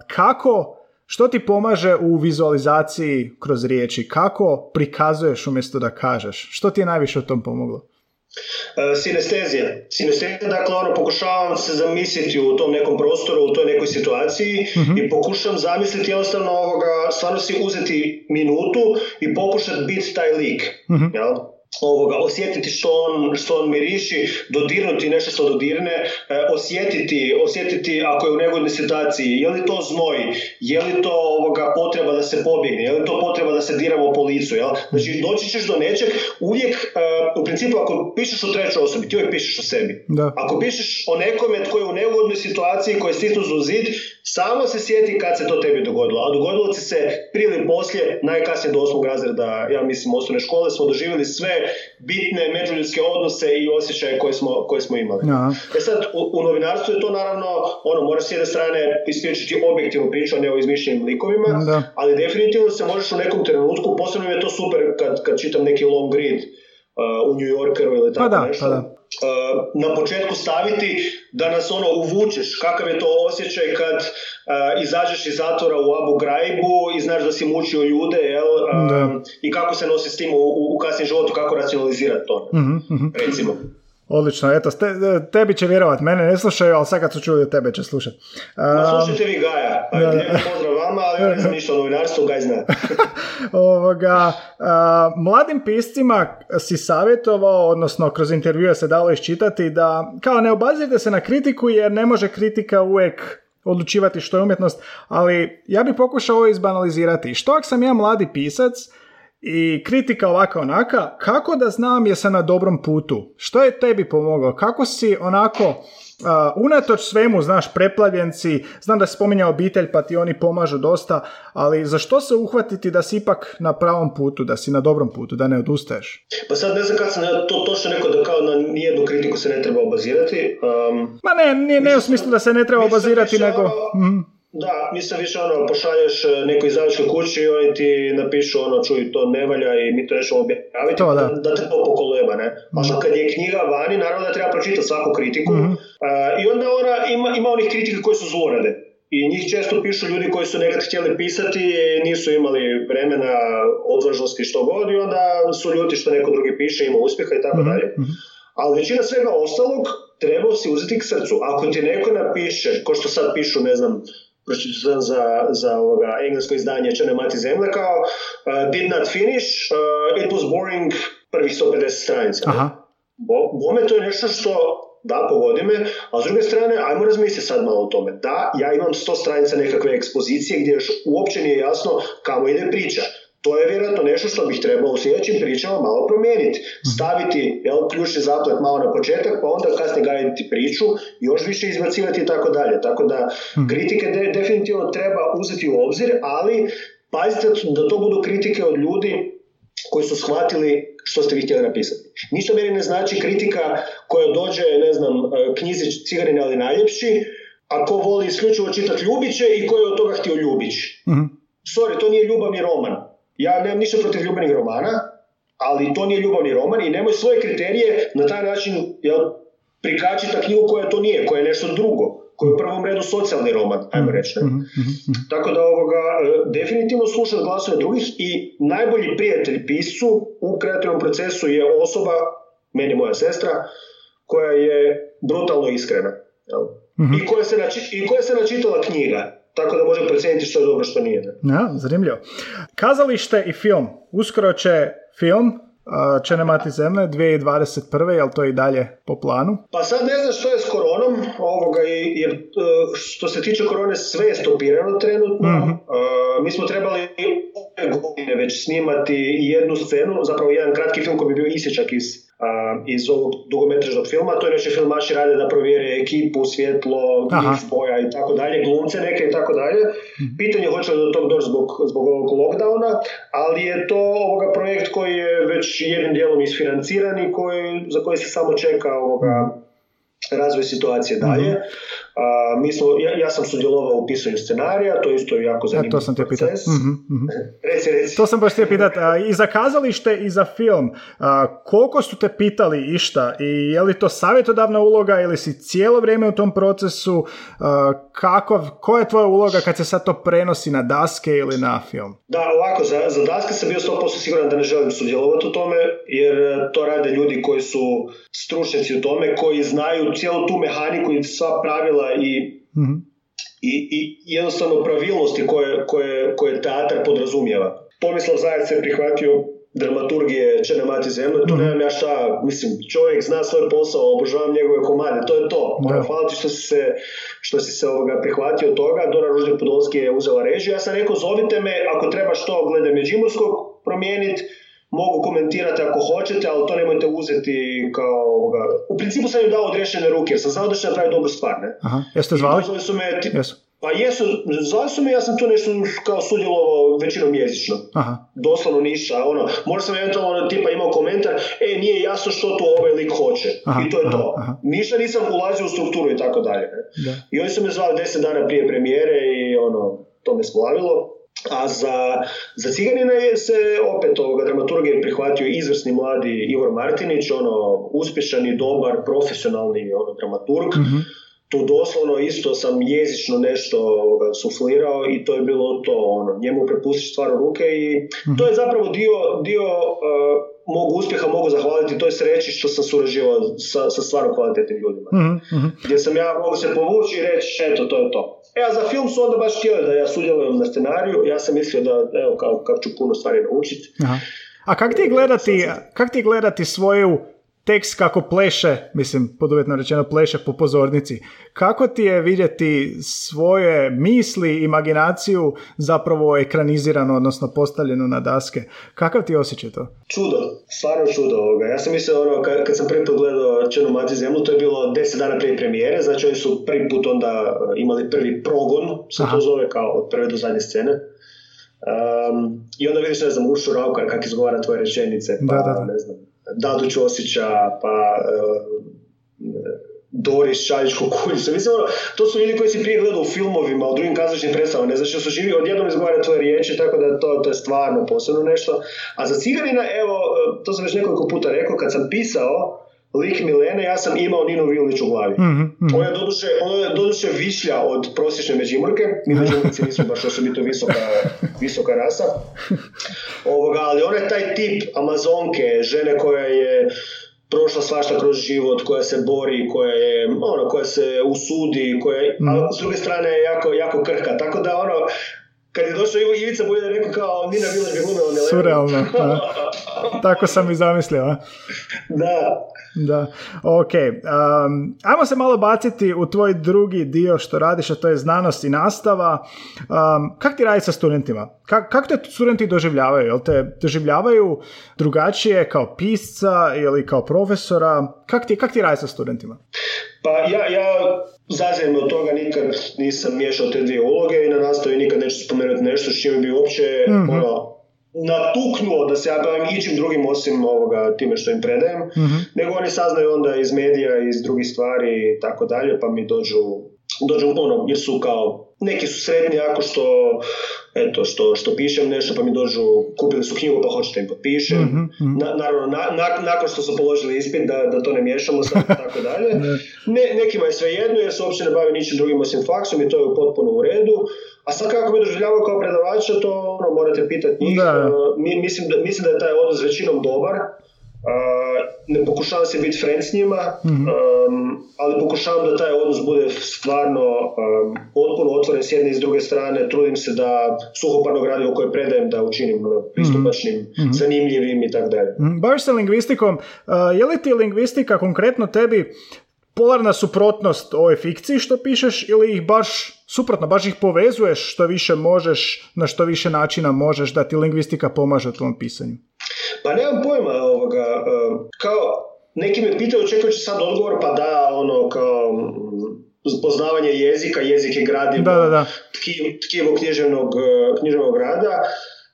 kako što ti pomaže u vizualizaciji kroz riječi? Kako prikazuješ umjesto da kažeš? Što ti je najviše u tom pomoglo? E, sinestezija. Sinestezija, dakle, ono, pokušavam se zamisliti u tom nekom prostoru, u toj nekoj situaciji uh i pokušavam zamisliti jednostavno ovoga, stvarno si uzeti minutu i pokušati biti taj lik. uh Jel? Ovoga, osjetiti što on, što on miriši, dodirnuti nešto što dodirne, e, osjetiti, osjetiti ako je u negodnoj situaciji, je li to znoj, je li to ovoga, potreba da se pobjegne, je li to potreba da se diramo po licu, jel? Znači, doći ćeš do nečeg, uvijek, uh, u principu, ako pišeš o trećoj osobi, ti uvijek pišeš o sebi. Da. Ako pišeš o nekome tko je u neugodnoj situaciji, koji je stisnu za zid, samo se sjeti kad se to tebi dogodilo. A dogodilo ti se prije ili poslije, najkasnije do osmog razreda, ja mislim, osnovne škole, smo doživjeli sve bitne međuljudske odnose i osjećaje koje smo, koje smo imali. Ja. E sad, u, u, novinarstvu je to naravno, ono, moraš s jedne strane ispriječiti objektivnu priču, a ne o izmišljenim likovima, ali definitivno se možeš u nekom trenutku, posebno je to super kad, kad čitam neki long read, u New Yorkeru ili tako Pa da, nešto. pa da. Uh, na početku staviti da nas ono uvučeš, kakav je to osjećaj kad uh, izađeš iz zatvora u Abu Graibu i znaš da si mučio ljude, jel? Um, Da. I kako se nosi s tim u, u, kasnijem životu, kako racionalizirati to, Mhm, mhm. recimo. Odlično, eto, ste, tebi će vjerovat, mene ne slušaju, ali sad kad su čuli tebe će slušat. Um, slušajte vi Gaja, lijepi pozdrav vama, ali ne znam ništa o novinarstvu, Gaj zna. ovoga, a, mladim piscima si savjetovao, odnosno kroz intervjue se dalo iščitati da kao ne obazirite se na kritiku jer ne može kritika uvijek odlučivati što je umjetnost, ali ja bih pokušao ovo izbanalizirati. Što ako sam ja mladi pisac i kritika ovaka onaka, kako da znam jesam na dobrom putu? Što je tebi pomoglo? Kako si onako, a, unatoč svemu, znaš, preplavljenci, znam da si spominjao obitelj pa ti oni pomažu dosta, ali za što se uhvatiti da si ipak na pravom putu, da si na dobrom putu, da ne odustaješ? Pa sad ne znam kad sam ja to točno rekao da kao na nijednu kritiku se ne treba obazirati. Um, Ma ne, nije, ne u smislu da se ne treba obazirati, nego... ono- Mhm. Da, mislim više ono, pošalješ e, nekoj izdavačkoj kući i oni ti napišu ono, čuj, to ne valja i mi to nećemo objaviti, To, da. da te to pokoleba, ne? A što kad je knjiga vani, naravno da treba pročitati svaku kritiku Mhm. e, i onda ona ima, ima onih kritika koji su zlorade. I njih često pišu ljudi koji su nekad htjeli pisati, nisu imali vremena, odvažnosti što god i onda su ljuti što neko drugi piše, ima uspjeha i tako dalje. Ali većina svega ostalog treba si uzeti k srcu. Ako ti neko napiše, ko što sad pišu, ne znam, sam za, za ovoga englesko izdanje Čene mati zemlje kao uh, did not finish, uh, it was boring prvih 150 stranica. Aha. Bo, bome to je nešto što da, pogodi me, a s druge strane, ajmo razmisliti sad malo o tome. Da, ja imam 100 stranica nekakve ekspozicije gdje još uopće nije jasno kamo ide priča. To je vjerojatno nešto što bih trebao u sljedećim pričama malo promijeniti. Staviti jel, ključni zaplet malo na početak, pa onda kasnije gajiti priču, još više izbacivati i tako dalje. Tako da kritike de- definitivno treba uzeti u obzir, ali pazite da to budu kritike od ljudi koji su shvatili što ste vi htjeli napisati. Ništa meni ne znači kritika koja dođe, ne znam, e, knjizi Cigarin ali najljepši, a ko voli isključivo čitati Ljubiće i ko je od toga htio Ljubić. Mhm. Sorry, to nije ljubavni roman. Ja nemam ništa protiv ljubavnih romana, ali to nije ljubavni roman i nemoj svoje kriterije na taj način jel, prikačiti na knjigu koja to nije, koja je nešto drugo, koja je u prvom redu socijalni roman, ajmo reći. ne? Tako da ovoga, e, definitivno slušati glasove drugih i najbolji prijatelj piscu u kreativnom procesu je osoba, meni moja sestra, koja je brutalno iskrena. jel? I, koja se nači- I koja se načitala knjiga. Tako da može procijeniti što je dobro, što nije. Ja, zanimljivo. Kazalište i film. Uskoro će film uh, mati zemlje 2021. Jel to i dalje po planu? Pa sad ne znam što je s koronom, ovoga, jer e, što se tiče korone sve je stopirano trenutno. Mhm. E, mi smo trebali ove godine već snimati jednu scenu, zapravo jedan kratki film koji bi bio isječak iz, iz ovog dugometražnog filma. To je nešto filmaši rade da provjere ekipu, svjetlo, glif boja i tako dalje, glumce neke i tako dalje. Pitanje hoće li do tog doći zbog, zbog ovog lockdowna, ali je to ovoga projekt koji je već jednim dijelom isfinanciran i koji, za koji se samo čeka ovoga razvoj situacije dalje. A, mi smo, ja, ja sam sudjelovao u pisanju scenarija, to je isto jako E, zanimljiv to sam te proces. Mhm, mhm. Reci, reci. To sam baš htio pitati. a, I za kazalište i za film. a, koliko su te pitali išta? I je li to savjetodavna uloga ili si cijelo vrijeme u tom procesu? A, kako, koja je tvoja uloga kad se sad to prenosi na daske ili na film? Da, ovako, za, za daske sam bio 100% siguran da ne želim sudjelovati u tome, jer e, to rade ljudi koji su stručnjaci u tome, koji znaju cijelu tu mehaniku i sva pravila i Mhm. i, i jednostavno pravilnosti koje, koje, koje teatar podrazumijeva. Tomislav Zajac se prihvatio dramaturgije Čene mati zemlje, tu nemam ja šta, mislim, čovjek zna svoj posao, obožavam njegove komade, to je to. Da. Hvala ti što si se, što si se ovoga prihvatio toga, Dora Ružnik Podolski je uzela režiju, ja sam rekao zovite me, ako treba što glede Međimurskog promijeniti, mogu komentirati ako hoćete, ali to nemojte uzeti kao. U principu sam im dao odrešene ruke, jer sam znao da će napraviti dobru stvar, ne? Aha. Jeste zvali? pozvali su me, ti- Jesu. pa jesu, zvali su me, ja sam tu nešto kao sudjelovao većinom jezično. Aha. Doslovno ništa, ono, možda sam eventualno tipa imao komentar, e, nije jasno što tu ovaj lik hoće. Aha, I to je aha, to. aha. Ništa nisam ulazio u strukturu i tako dalje. ne. Da. I oni su me zvali deset dana prije premijere i ono, to me splavilo. A za, za Ciganina je se opet ovoga dramaturgije prihvatio izvrsni mladi Ivor Martinić, ono, uspješan i dobar, profesionalni ono, dramaturg. Mhm. Tu doslovno isto sam jezično nešto ovoga, suflirao i to je bilo to, ono, njemu prepustiš stvar u ruke i to je zapravo dio, dio uh, mog uspjeha, mogu zahvaliti toj sreći što sam surađivao sa, sa stvarno kvalitetnim ljudima. Mhm, mhm. Gdje sam ja mogu se povući i reći, eto, to je to. E, a za film su onda baš htjeli da ja sudjelujem na scenariju, ja sam mislio da, evo, kao, kako ću puno stvari naučiti. Aha. A kak ti gledati, kak ti gledati svoju tekst kako pleše, mislim, poduvjetno rečeno pleše po pozornici. Kako ti je vidjeti svoje misli, imaginaciju zapravo ekranizirano, odnosno postavljeno na daske? Kakav ti je osjećaj to? Čudo, stvarno čudo ovoga. Ja sam mislio, ono, kad, kad sam prvi put gledao Černu mati zemlju, to je bilo deset dana prije premijere, znači oni su prvi put onda imali prvi progon, se to zove, kao od prve do zadnje scene. Um, I onda vidiš, ne znam, Uršu Raukar, kak izgovara tvoje rečenice, pa, Da, da, da. ne znam, Dadu Ćosića, pa uh, Doris Čalićku kuljicu. Mislim, ono, to su ljudi koji si prije gledao u filmovima, u drugim kazališnim predstavama, ne znaš što su živi, odjednom izgovara tvoje riječi, tako da to, to je stvarno posebno nešto. A za Ciganina, evo, e, to sam već nekoliko puta rekao, kad sam pisao lik Milene, ja sam imao Ninu Vilnić u glavi. Mhm, mhm. Ona je doduše, ona je doduše višlja od prosječne Međimurke, mi Međimurci nismo baš osobito visoka, visoka rasa, Ovoga, ali ona je taj tip Amazonke, žene koja je prošla svašta kroz život, koja se bori, koja je, ono, koja se usudi, koja je, ali s druge strane je jako, jako krhka, tako da ono, kad je došao Ivo Ivica Buljan je rekao kao Nina Vilnić bi glumila Milenu. Surrealno, a? Tako sam i zamislio, a? da, Da, ok. Um, ajmo se malo baciti u tvoj drugi dio što radiš, a to je znanost i nastava. Um, kak ti radi sa studentima? Kak, kako te studenti doživljavaju? Jel te doživljavaju drugačije kao pisca ili kao profesora? Kak ti, kak ti radi sa studentima? Pa ja, ja zazijem od toga nikad nisam miješao te dvije uloge i na nastavi nikad neću spomenuti nešto s čime bi uopće Mhm. ono, natuknuo da se ja bavim ičim drugim osim ovoga time što im predajem, Mhm. nego oni saznaju onda iz medija, iz drugih stvari i tako dalje, pa mi dođu, dođu ono, jer su kao, neki su srednji ako što, eto, što, što pišem nešto, pa mi dođu, kupili su knjigu pa hoćete im potpišem. Mhm, mhm. Na, naravno, na, na- nakon što su položili ispit, da, da to ne miješamo sad i tako dalje. Ne, nekima je sve jedno jer se uopće ne bave ničim drugim osim faksom i to je potpuno u redu. A sad kako me doživljavaju kao predavača, to ono, morate pitati njih. Da. Uh, mi, mislim, da, mislim da je taj odnos većinom dobar. Ne pokušavam se biti friend s njima, um, ali pokušavam da taj odnos bude stvarno um, potpuno otvoren s jedne i s druge strane. Trudim se da suhoparno gradivo koje predajem da učinim ono, pristupačnim, zanimljivim i tako dalje. Mm, Baviš se lingvistikom. Uh, je li ti lingvistika konkretno tebi polarna suprotnost ovoj fikciji što pišeš ili ih baš suprotno, baš ih povezuješ što više možeš, na što više načina možeš da ti lingvistika pomaže u tvom pisanju? Pa nemam pojma kao neki me pitaju očekujući sad odgovor, pa da, ono, kao poznavanje jezika, jezik je gradivo, Da, da, da. tkivo, tkivo književnog, uh, književnog rada,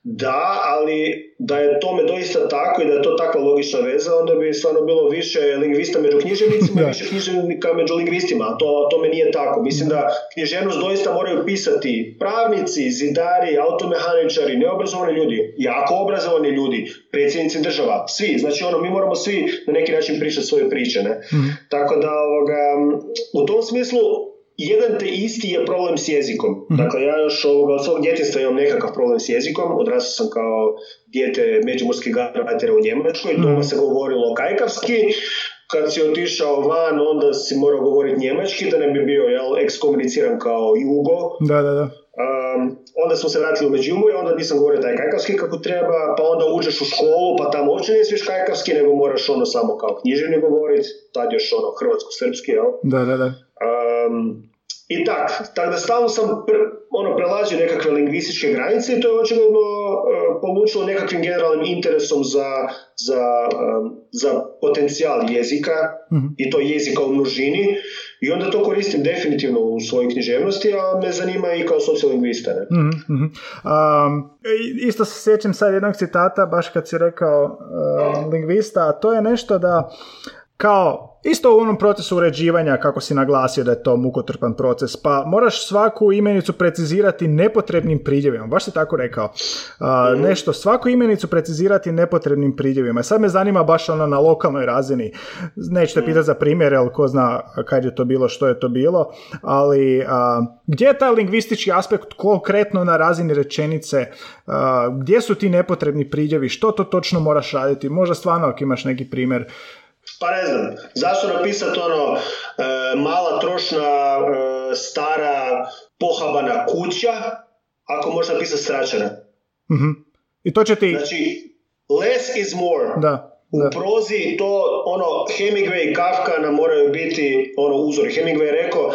da, ali da je tome doista tako i da je to takva logična veza, onda bi stvarno bilo više lingvista među književnicima i više književnika među lingvistima, a to tome nije tako. Mislim da književnost doista moraju pisati pravnici, zidari, automehaničari, neobrazovani ljudi, jako obrazovani ljudi, predsjednici država, svi. Znači ono, mi moramo svi na neki način pričati svoje priče, ne? Tako da, ovoga, u tom smislu, jedan te isti je problem s jezikom. Dakle, ja još ovoga, od svog djetinstva imam nekakav problem s jezikom. Odrastao sam kao dijete međumorskih garbajtera u Njemačkoj. Doma se govorilo kajkavski. Kad si otišao van, onda si morao govoriti njemački, da ne bi bio jel, ekskomuniciran kao jugo. Da, da, da. Um, onda smo se vratili u Međimurje, onda nisam govorio taj kajkavski kako treba, pa onda uđeš u školu, pa tamo uopće ne smiješ kajkavski, nego moraš ono samo kao književni govoriti, tad još ono hrvatsko-srpski, jel? Da, da, da. Um, I tak, tako da stalno sam pr- ono, prelazio nekakve lingvističke granice i to je očigledno uh, polučilo nekakvim generalnim interesom za, za, um, za potencijal jezika i to jezika u množini i onda to koristim definitivno u svojoj književnosti, a me zanima i kao sociolingvista. Ne? Mhm, mhm. Um, isto se sjećam sad jednog citata, baš kad si rekao uh, lingvista, a to je nešto da kao isto u onom procesu uređivanja kako si naglasio da je to mukotrpan proces, pa moraš svaku imenicu precizirati nepotrebnim pridjevima, baš si tako rekao. A, nešto, svaku imenicu precizirati nepotrebnim pridjevima. Sad me zanima baš ono na lokalnoj razini. Nećete pitati za primjer, jer ko zna kad je to bilo, što je to bilo, ali a, gdje je taj lingvistički aspekt konkretno na razini rečenice, a, gdje su ti nepotrebni pridjevi, što to točno moraš raditi, možda stvarno ako imaš neki primjer Pa ne znam, zašto napisati ono e, mala trošna e, stara pohabana kuća ako možeš napisati sračana? Mhm. I to će ti... Znači, less is more. Da, U da. prozi to, ono, Hemingway i Kafka nam moraju biti, ono, uzori. Hemingway je rekao,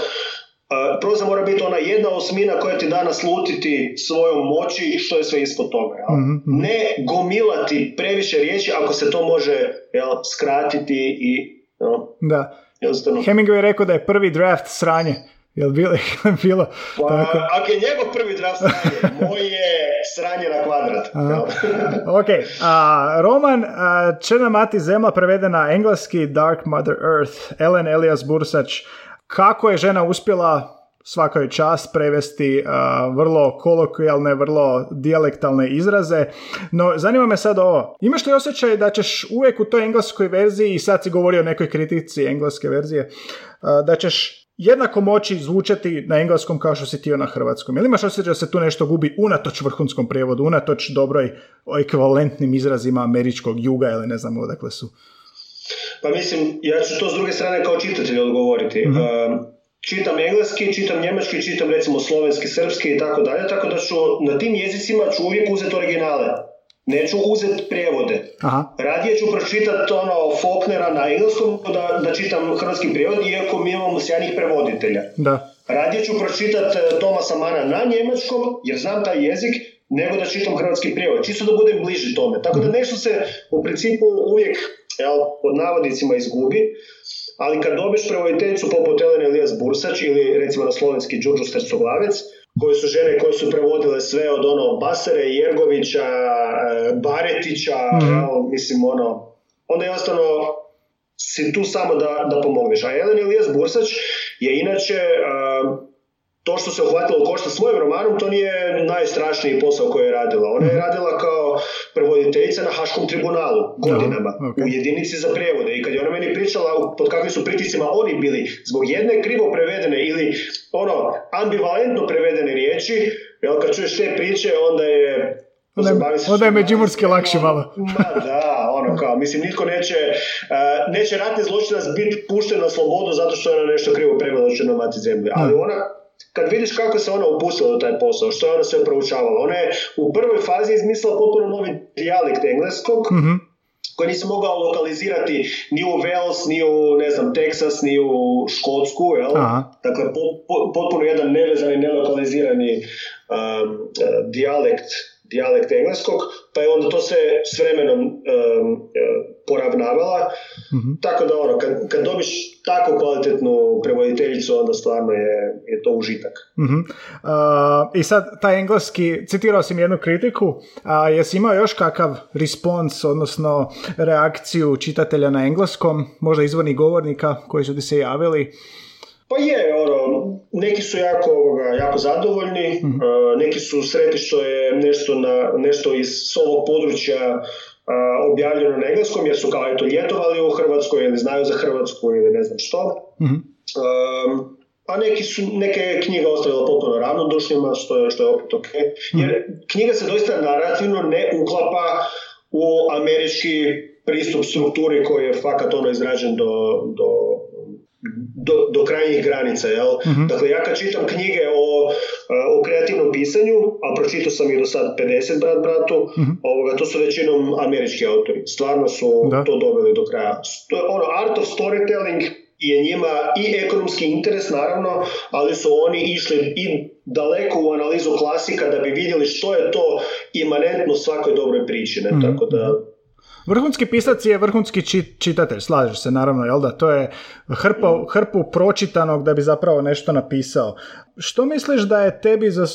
proza mora biti ona jedna osmina koja ti da naslutiti svojom moći što je sve ispod toga. Jel? Mhm, mhm. Ne gomilati previše riječi ako se to može jel, skratiti i jel, da. jednostavno... Hemingway je rekao da je prvi draft sranje. Jel bilo, bilo Pa, tako? ako je njegov prvi draft sranje, moj je sranje na kvadrat. Ok, a, roman a, Črna mati zemlja preveden na engleski Dark Mother Earth, Ellen Elias Bursač. Kako je žena uspjela svaka joj čast prevesti a, vrlo kolokvijalne, vrlo dijalektalne izraze. No, zanima me sad ovo. Imaš li osjećaj da ćeš uvijek u toj engleskoj verziji, i sad si govorio o nekoj kritici engleske verzije, a, da ćeš jednako moći zvučati na engleskom kao što si ti na hrvatskom. Ili imaš osjećaj da se tu nešto gubi unatoč vrhunskom prijevodu, unatoč dobroj ekvivalentnim izrazima američkog juga ili ne znam odakle su. Pa mislim, ja ću to s druge strane kao čitatelj odgovoriti. Um, čitam engleski, čitam njemački, čitam recimo slovenski, srpski i tako dalje, tako da ću na tim jezicima ću uvijek uzeti originale. Neću uzeti prijevode. Aha. Radije ću pročitati ono Faulknera na engleskom da, da čitam hrvatski prijevod, iako mi imamo sjajnih prevoditelja. Da. Radije ću pročitati e, Tomasa Mana na njemačkom, jer znam taj jezik, nego da čitam hrvatski prijevod, čisto da budem bliži tome. Tako da nešto se u principu uvijek, jel, pod navodnicima izgubi, ali kad dobiš prevoditeljicu poput Elene Elias Bursač ili recimo na slovenski Đurđu Stercoglavec, koje su žene koje su prevodile sve od ono Basare, Jergovića, e, Baretića, jel, mislim ono, onda jednostavno si tu samo da, da pomogneš. A Ellen Elias Bursač je inače um, to što se uhvatila u košta svojim romanom, to nije najstrašniji posao koji je radila. Ona je radila kao prevoditeljica na Haškom tribunalu godinama, Aha, ok. u jedinici za prevode. I kad je ona meni pričala pod kakvim su pritiscima oni bili zbog jedne krivo prevedene ili ono ambivalentno prevedene riječi, jel, kad čuješ te priče, onda je Onda je- međimurski lakše malo. Ma da, ono kao, mislim, nitko neće, uh, neće ratni zločinac biti pušten na slobodu zato što je ona nešto krivo prevela Črnoj mati zemlji. Ali ona, kad vidiš kako se ona upustila u taj posao, što je ona sve proučavala, ona je u prvoj fazi izmislila potpuno novi dijalekt engleskog, Mhm. koji nisi mogao lokalizirati ni u Wales, ni u, ne znam, Texas, ni u Škotsku, jel? Aha. Dakle, po- po- potpuno jedan nevezani, nelokalizirani um, uh, dijalekt, dijalekt engleskog, pa je onda to se s vremenom um, uh, poravnavala. Tako da ono, kad, kad dobiš tako kvalitetnu prevoditeljicu, onda stvarno je, je to užitak. Mhm. A, I sad, taj engleski, citirao sam jednu kritiku, a jesi imao još kakav respons, odnosno reakciju čitatelja na engleskom, možda izvornih govornika koji su ti se javili? Pa je, ono, neki su jako, ovoga, jako zadovoljni, uh, neki su sretni što je nešto, na, nešto iz ovog područja uh, objavljeno na engleskom, jer su kao eto ljetovali u Hrvatskoj ili znaju za Hrvatsku ili ne znam što. Mhm. Um, a neki su, neke je knjiga ostavila potpuno ravnodušnjima, što je, što je opet ok. Jer knjiga se doista narativno ne uklapa u američki pristup strukturi koji je fakat ono izrađen do, do, do, do krajnjih granica, jel? Dakle, ja kad čitam knjige o, o kreativnom pisanju, a pročitao sam ih do sad 50 brat bratu, ovoga, to su većinom američki autori. Stvarno su Da. to doveli do kraja. To je ono, art of storytelling je njima i ekonomski interes naravno, ali su oni išli i daleko u analizu klasika da bi vidjeli što je to imanentno svakoj dobroj priči, ne? Tako da Vrhunski pisac je vrhunski či- čitatelj, slažeš se naravno, jel da? To je hrpa, hrpu pročitanog da bi zapravo nešto napisao. Što misliš da je tebi za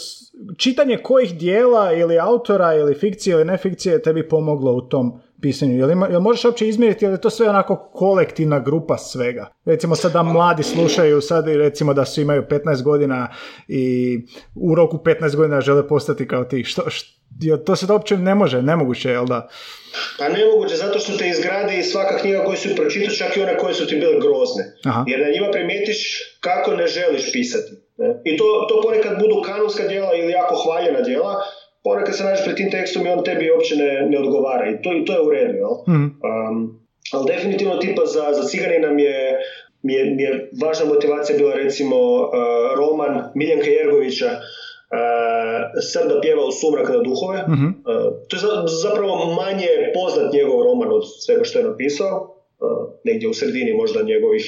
čitanje kojih dijela ili autora ili fikcije ili ne fikcije je tebi pomoglo u tom pisanju? Jel, ima, jel možeš uopće izmjeriti, je to sve onako kolektivna grupa svega? Recimo sad da mladi slušaju, sad i recimo da su imaju 15 godina i u roku 15 godina žele postati kao ti. Što, to se da uopće ne može, nemoguće, jel da? Pa nemoguće, zato što te izgradi svaka knjiga koju su pročitao, čak i one koje su ti bile grozne. Aha. Jer na njima primijetiš kako ne želiš pisati. Ne? I to, to ponekad budu kanonska djela ili jako hvaljena djela, ponekad se nađeš pred tim tekstom i on tebi uopće ne, ne odgovara. I to, i to je u redu, jel? Mm. Um, ali definitivno tipa za, za cigani nam je mi je, mi je važna motivacija bila recimo uh, roman Miljenka Jergovića uh, Srba pjeva u sumrak na duhove. Mm-hmm. Uh, to je zapravo manje poznat njegov roman od svega što je napisao. Uh, negdje u sredini možda njegovih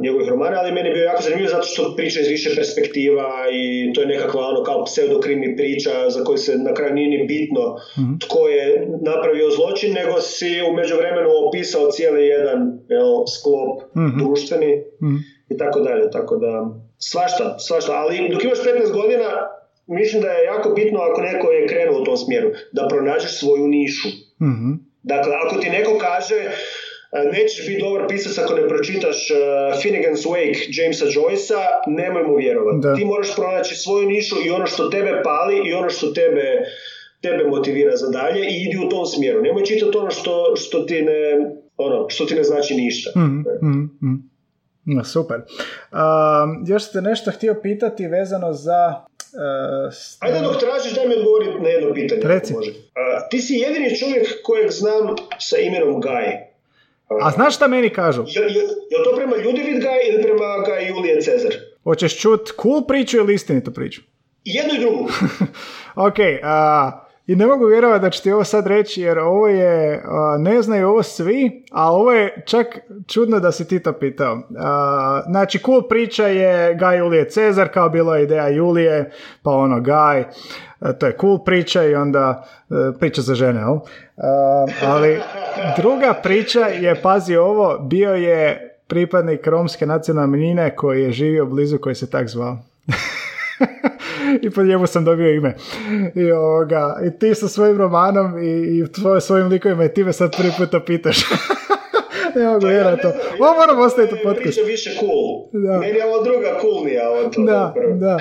njegovih romana, ali meni je bio jako zanimljivo zato što priča iz više perspektiva i to je nekakva ono kao pseudokrimi priča za koju se na kraju nije ni bitno mm tko je napravio zločin, nego si u međuvremenu opisao cijeli jedan jel, sklop mm društveni mm i tako dalje, tako da svašta, svašta, ali dok imaš 15 godina mislim da je jako bitno ako neko je krenuo u tom smjeru, da pronađeš svoju nišu. mm Dakle, ako ti neko kaže nećeš biti dobar pisac ako ne pročitaš uh, Finnegan's Wake Jamesa Joycea, nemoj mu vjerovati. Ti moraš pronaći svoju nišu i ono što tebe pali i ono što tebe, tebe motivira za dalje i idi u tom smjeru. Nemoj čitati ono što, što, ti, ne, ono, što ti ne znači ništa. Mm, No, super. Uh, još ste nešto htio pitati vezano za... Uh, Ajde dok tražiš daj mi odgovoriti na jedno pitanje. Reci. Može. Uh, ti si jedini čovjek kojeg znam sa imenom Guy. A znaš šta meni kažu? Je, je, je to prema Ljudevit Gaj ili prema Gaj Julije Cezar? Hoćeš čut cool priču ili istinitu priču? Jednu i drugu. ok, a, i ne mogu vjerovati da ću ti ovo sad reći jer ovo je, ne znaju ovo svi, a ovo je čak čudno da si ti to pitao. znači, cool priča je Gaj Julije Cezar, kao bila ideja Julije, pa ono Gaj, to je cool priča i onda e, priča za žene, jel? ali druga priča je, pazi ovo, bio je pripadnik romske nacionalne manjine koji je živio blizu koji se tak zvao. I po njemu sam dobio ime. I, ovoga, i ti sa svojim romanom i, i tvoj, svojim likovima i ti me sad prvi puta pitaš. ne mogu vjerati to. Ovo moram ostaviti u podcast. više cool. Da. Meni je ovo druga coolnija. Ovo to da, da.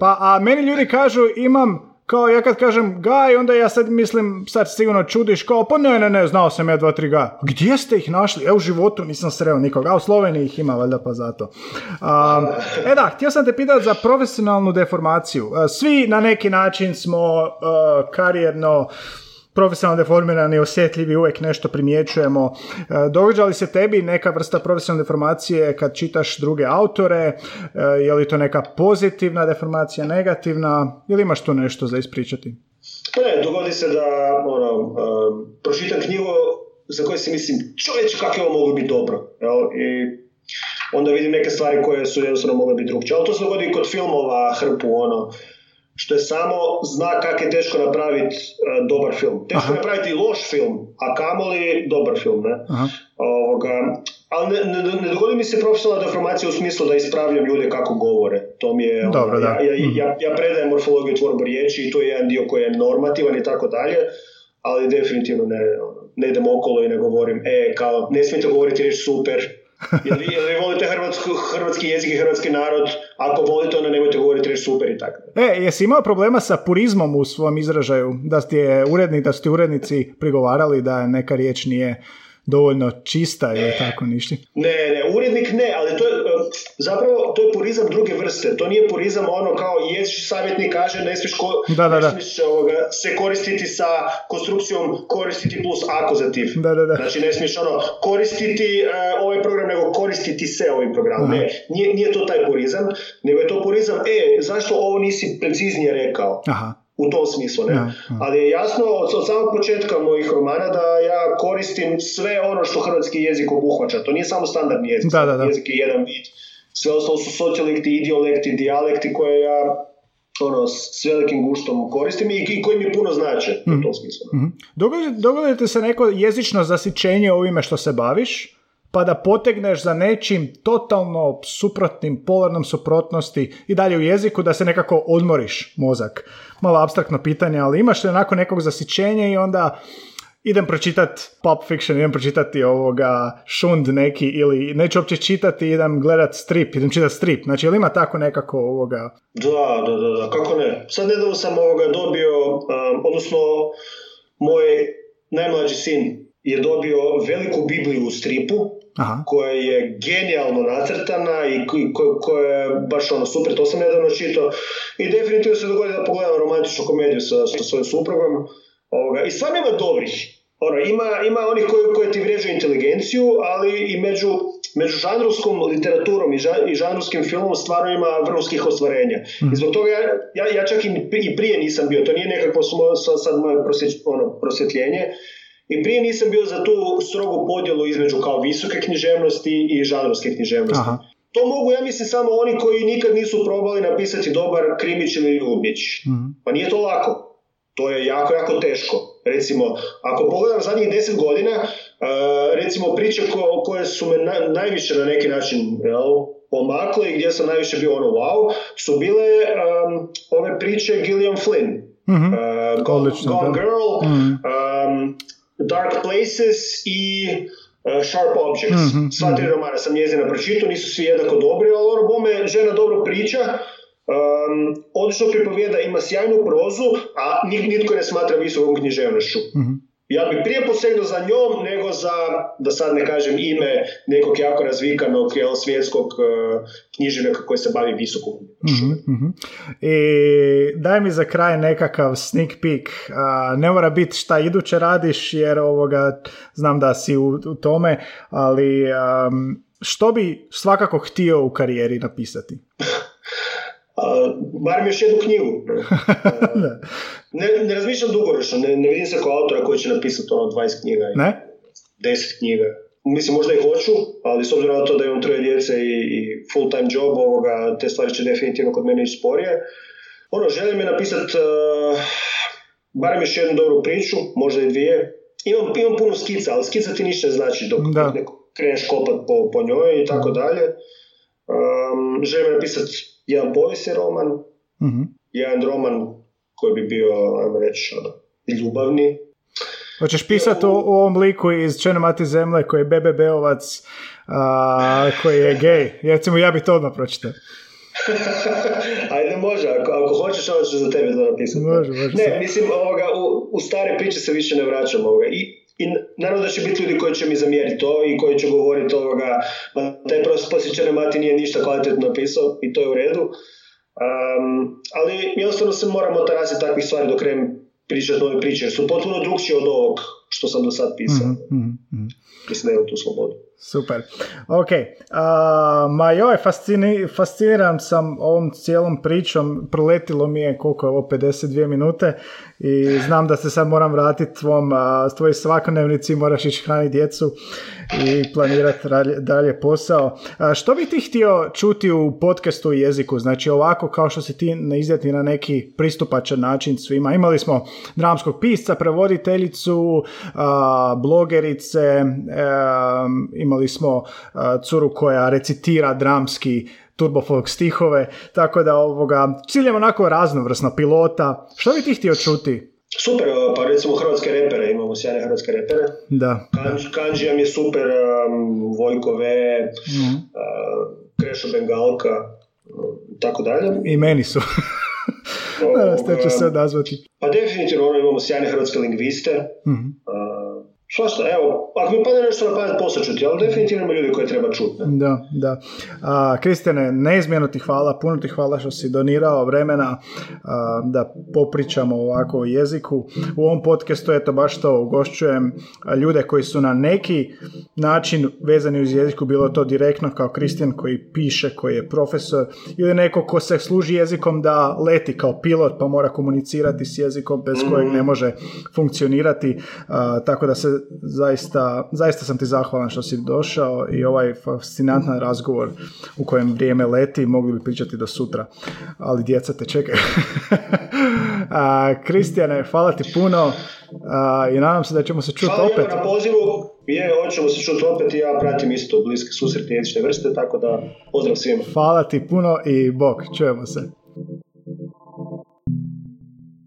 Pa, a meni ljudi kažu imam kao ja kad kažem gaj, onda ja sad mislim, sad sigurno čudiš, kao pa ne, ne, ne, znao sam ja dva, tri gaja. Gdje ste ih našli? E, u životu nisam sreo nikoga, a u Sloveniji ih ima, valjda pa zato. e da, htio sam te pitati za profesionalnu deformaciju. Svi na neki način smo uh, karijerno profesionalno deformirani, osjetljivi, uvijek nešto primjećujemo. E, događa li se tebi neka vrsta profesionalne deformacije kad čitaš druge autore? E, je li to neka pozitivna deformacija, negativna? Ili imaš tu nešto za ispričati? Ne, dogodi se da ono, um, pročitam knjigu za koje si mislim, čovječ, kako je ovo moglo biti dobro. Jel? I onda vidim neke stvari koje su jednostavno mogle biti drugčije. Ali to se dogodi kod filmova hrpu, ono, što je samo znak kako je teško napraviti uh, dobar film. Teško je napraviti loš film, a kamoli dobar film. Ne? Ovoga, ali ne, ne, ne, dogodi mi se profesionalna deformacija u smislu da ispravljam ljude kako govore. To mi je, Dobro, ono, ja, ja, ja, ja, predajem morfologiju tvorbu riječi i to je jedan dio koji je normativan i tako dalje, ali definitivno ne, ono, ne idem okolo i ne govorim, e, kao, ne smijete govoriti riječ super, Jel vi, volite hrvatsku, hrvatski jezik i hrvatski narod? Ako volite, onda nemojte govoriti reći super i tako. E, jesi imao problema sa purizmom u svom izražaju? Da ste uredni, da ste urednici prigovarali da neka riječ nije dovoljno čista ili tako ništa? Ne, ne, urednik ne, ali to je, zapravo to je purizam druge vrste. To nije purizam ono kao jezični savjetnik kaže ne smiješ, ko, da, da, da. Ne smiješ ovoga, se koristiti sa konstrukcijom koristiti plus akuzativ. Da, da, da. Znači ne smiješ ono koristiti uh, ovaj program nego koristiti se ovim programom. Ne, nije, nije to taj purizam, nego je to purizam, e, zašto ovo nisi preciznije rekao? Aha u tom smislu. Ne? Ja, Ali je jasno od, od samog početka mojih romana da ja koristim sve ono što hrvatski jezik obuhvaća. To nije samo standardni jezik. Da, da, da. Jezik je jedan vid. Sve ostalo su sociolekti, ideolekti, dijalekti koje ja ono, s velikim guštom koristim i, i koji mi puno znače mm. u mhm. tom smislu. Mm-hmm. Dogodite se neko jezično zasićenje ovime što se baviš? Pa da potegneš za nečim totalno suprotnim, polarnom suprotnosti i dalje u jeziku da se nekako odmoriš mozak. Malo abstraktno pitanje, ali imaš li onako nekog zasićenja i onda idem pročitat Pulp Fiction, idem pročitati ovoga Šund neki ili neću uopće čitati, idem gledat strip, idem čitat strip. Znači, ili ima tako nekako ovoga... Da, da, da, da, kako ne. Sad nedavno sam ovoga dobio, um, odnosno moj najmlađi sin je dobio veliku Bibliju u stripu, Aha. koja je genijalno nacrtana i ko- koja je baš ono super, to sam nedavno čitao i definitivno se dogodi da pogledam romantičnu komediju sa, sa svojim suprugom ovoga. i stvarno ima dobrih ono, ima, ima onih koji, koji ti vrijeđaju inteligenciju, ali i među, među žanrovskom literaturom i, ža- i žanrovskim filmom stvarno ima vrhunskih ostvarenja. I zbog toga ja, ja, ja čak i, prije nisam bio, to nije nekakvo smo, sad, moje prosvjeć, ono, prosvjetljenje, i prije nisam bio za tu strogu podjelu između kao visoke književnosti i žanrovske književnosti. Aha. To mogu, ja mislim, samo oni koji nikad nisu probali napisati dobar krimić ili ljubić. Pa nije to lako. To je jako, jako teško. Recimo, ako pogledam zadnjih deset godina, uh, recimo priče ko, koje su me na- najviše na neki način jel, pomakle i gdje sam najviše bio ono wow, su bile um, ove priče Gillian Flynn. Mhm. Uh, Gone. Girl, Mhm. um, Dark Places i uh, Sharp Objects. Mhm, Sva tri romana sam njezina pročitao, nisu svi jednako dobri, ali ono bome žena dobro priča, um, odlično pripovijeda, ima sjajnu prozu, a nitko ne smatra visokom književnošću. Mhm. Ja bi prije posegnuo za njom nego za, da sad ne kažem ime nekog jako razvikanog jel, svjetskog uh, književnika koji se bavi visokom. Mhm, mhm. I daj mi za kraj nekakav sneak peek. A, ne mora biti šta iduće radiš, jer ovoga, znam da si u, u tome, ali am, što bi svakako htio u karijeri napisati? A, barem još jednu knjigu. Da. Ne, ne razmišljam dugoročno, ne, ne vidim se kao autora koji će napisati ono 20 knjiga i Ne? 10 knjiga. Mislim, možda i hoću, ali s obzirom na to da imam troje djece i, i full time job, ovoga, te stvari će definitivno kod mene ići sporije. Ono, želim je napisati uh, barem još jednu dobru priču, možda i dvije. Imam, imam puno skica, ali skica ti ništa ne znači dok Da. neko kreneš kopat po, po njoj i tako dalje. Um, želim napisati jedan povijesni roman, Mhm. jedan roman koji bi bio, ajmo reći, ono, ljubavni. Hoćeš pisati o, o ovom liku iz Čene mati zemlje koji je Bebe Beovac, a, koji je gej. Recimo, ja bi to odmah pročitao. Ajde, može, ako, ako hoćeš, ovo ću za tebe to napisati. Može, može Ne, sad. mislim, ovoga, u, u stare priče se više ne vraćam ovoga. I, i naravno da će biti ljudi koji će mi zamjeriti to i koji će govoriti ovoga, ma, taj posjećane mati nije ništa kvalitetno napisao i to je u redu. Um, ali jednostavno se moramo otarasiti takvih stvari dok krenem pričati nove priče, jer su potpuno drugčije od ovog što sam do sad pisao. Mhm, mhm. Mislim da imam tu slobodu. Super. Ok. A, ma joj, fascini, fasciniran sam ovom cijelom pričom. Proletilo mi je koliko je ovo 52 minute i znam da se sad moram vratiti tvom, a, tvojoj svakodnevnici, moraš ići hraniti djecu i planirati dalje, posao. A, što bi ti htio čuti u podcastu i jeziku? Znači ovako kao što si ti ne iznijeti na neki pristupačan način svima. Imali smo dramskog pisca, prevoditeljicu, blogerice, em, imali smo curu koja recitira dramski turbofolk stihove, tako da ovoga, cilj je onako raznovrsno pilota. Što bi ti htio čuti? Super, pa recimo hrvatske repere, imamo sjajne hrvatske repere. Da. Kanđ, Kanđija mi je super, um, Vojko V, Mhm. uh, Krešo Bengalka, uh, tako dalje. I meni su. Danas te ću se odazvati. Pa definitivno ono, imamo sjajne hrvatske lingviste. Mhm. Uh, svašta, evo, ako mi padne nešto na pamet poslušati, ali definitivno ima ljudi koje treba čuti. ne? Da, da. A, Kristjane, neizmjerno ti hvala, puno ti hvala što si donirao vremena a, da popričamo ovako o jeziku. U ovom podcastu, eto, baš to ugošćujem ljude koji su na neki način vezani uz jeziku, bilo to direktno kao Kristijan koji piše, koji je profesor, ili neko ko se služi jezikom da leti kao pilot pa mora komunicirati s jezikom bez kojeg ne može funkcionirati. A, tako da se zaista, zaista sam ti zahvalan što si došao i ovaj fascinantan razgovor u kojem vrijeme leti, mogli bi pričati do sutra, ali djeca te čekaju. Kristijane, hvala ti puno a, i nadam se da ćemo se čuti Hvala opet. lijepo na pozivu, je, hoćemo se čuti opet i ja pratim isto bliske susretne jezične vrste, tako da pozdrav svima. Hvala ti puno i bok, čujemo se.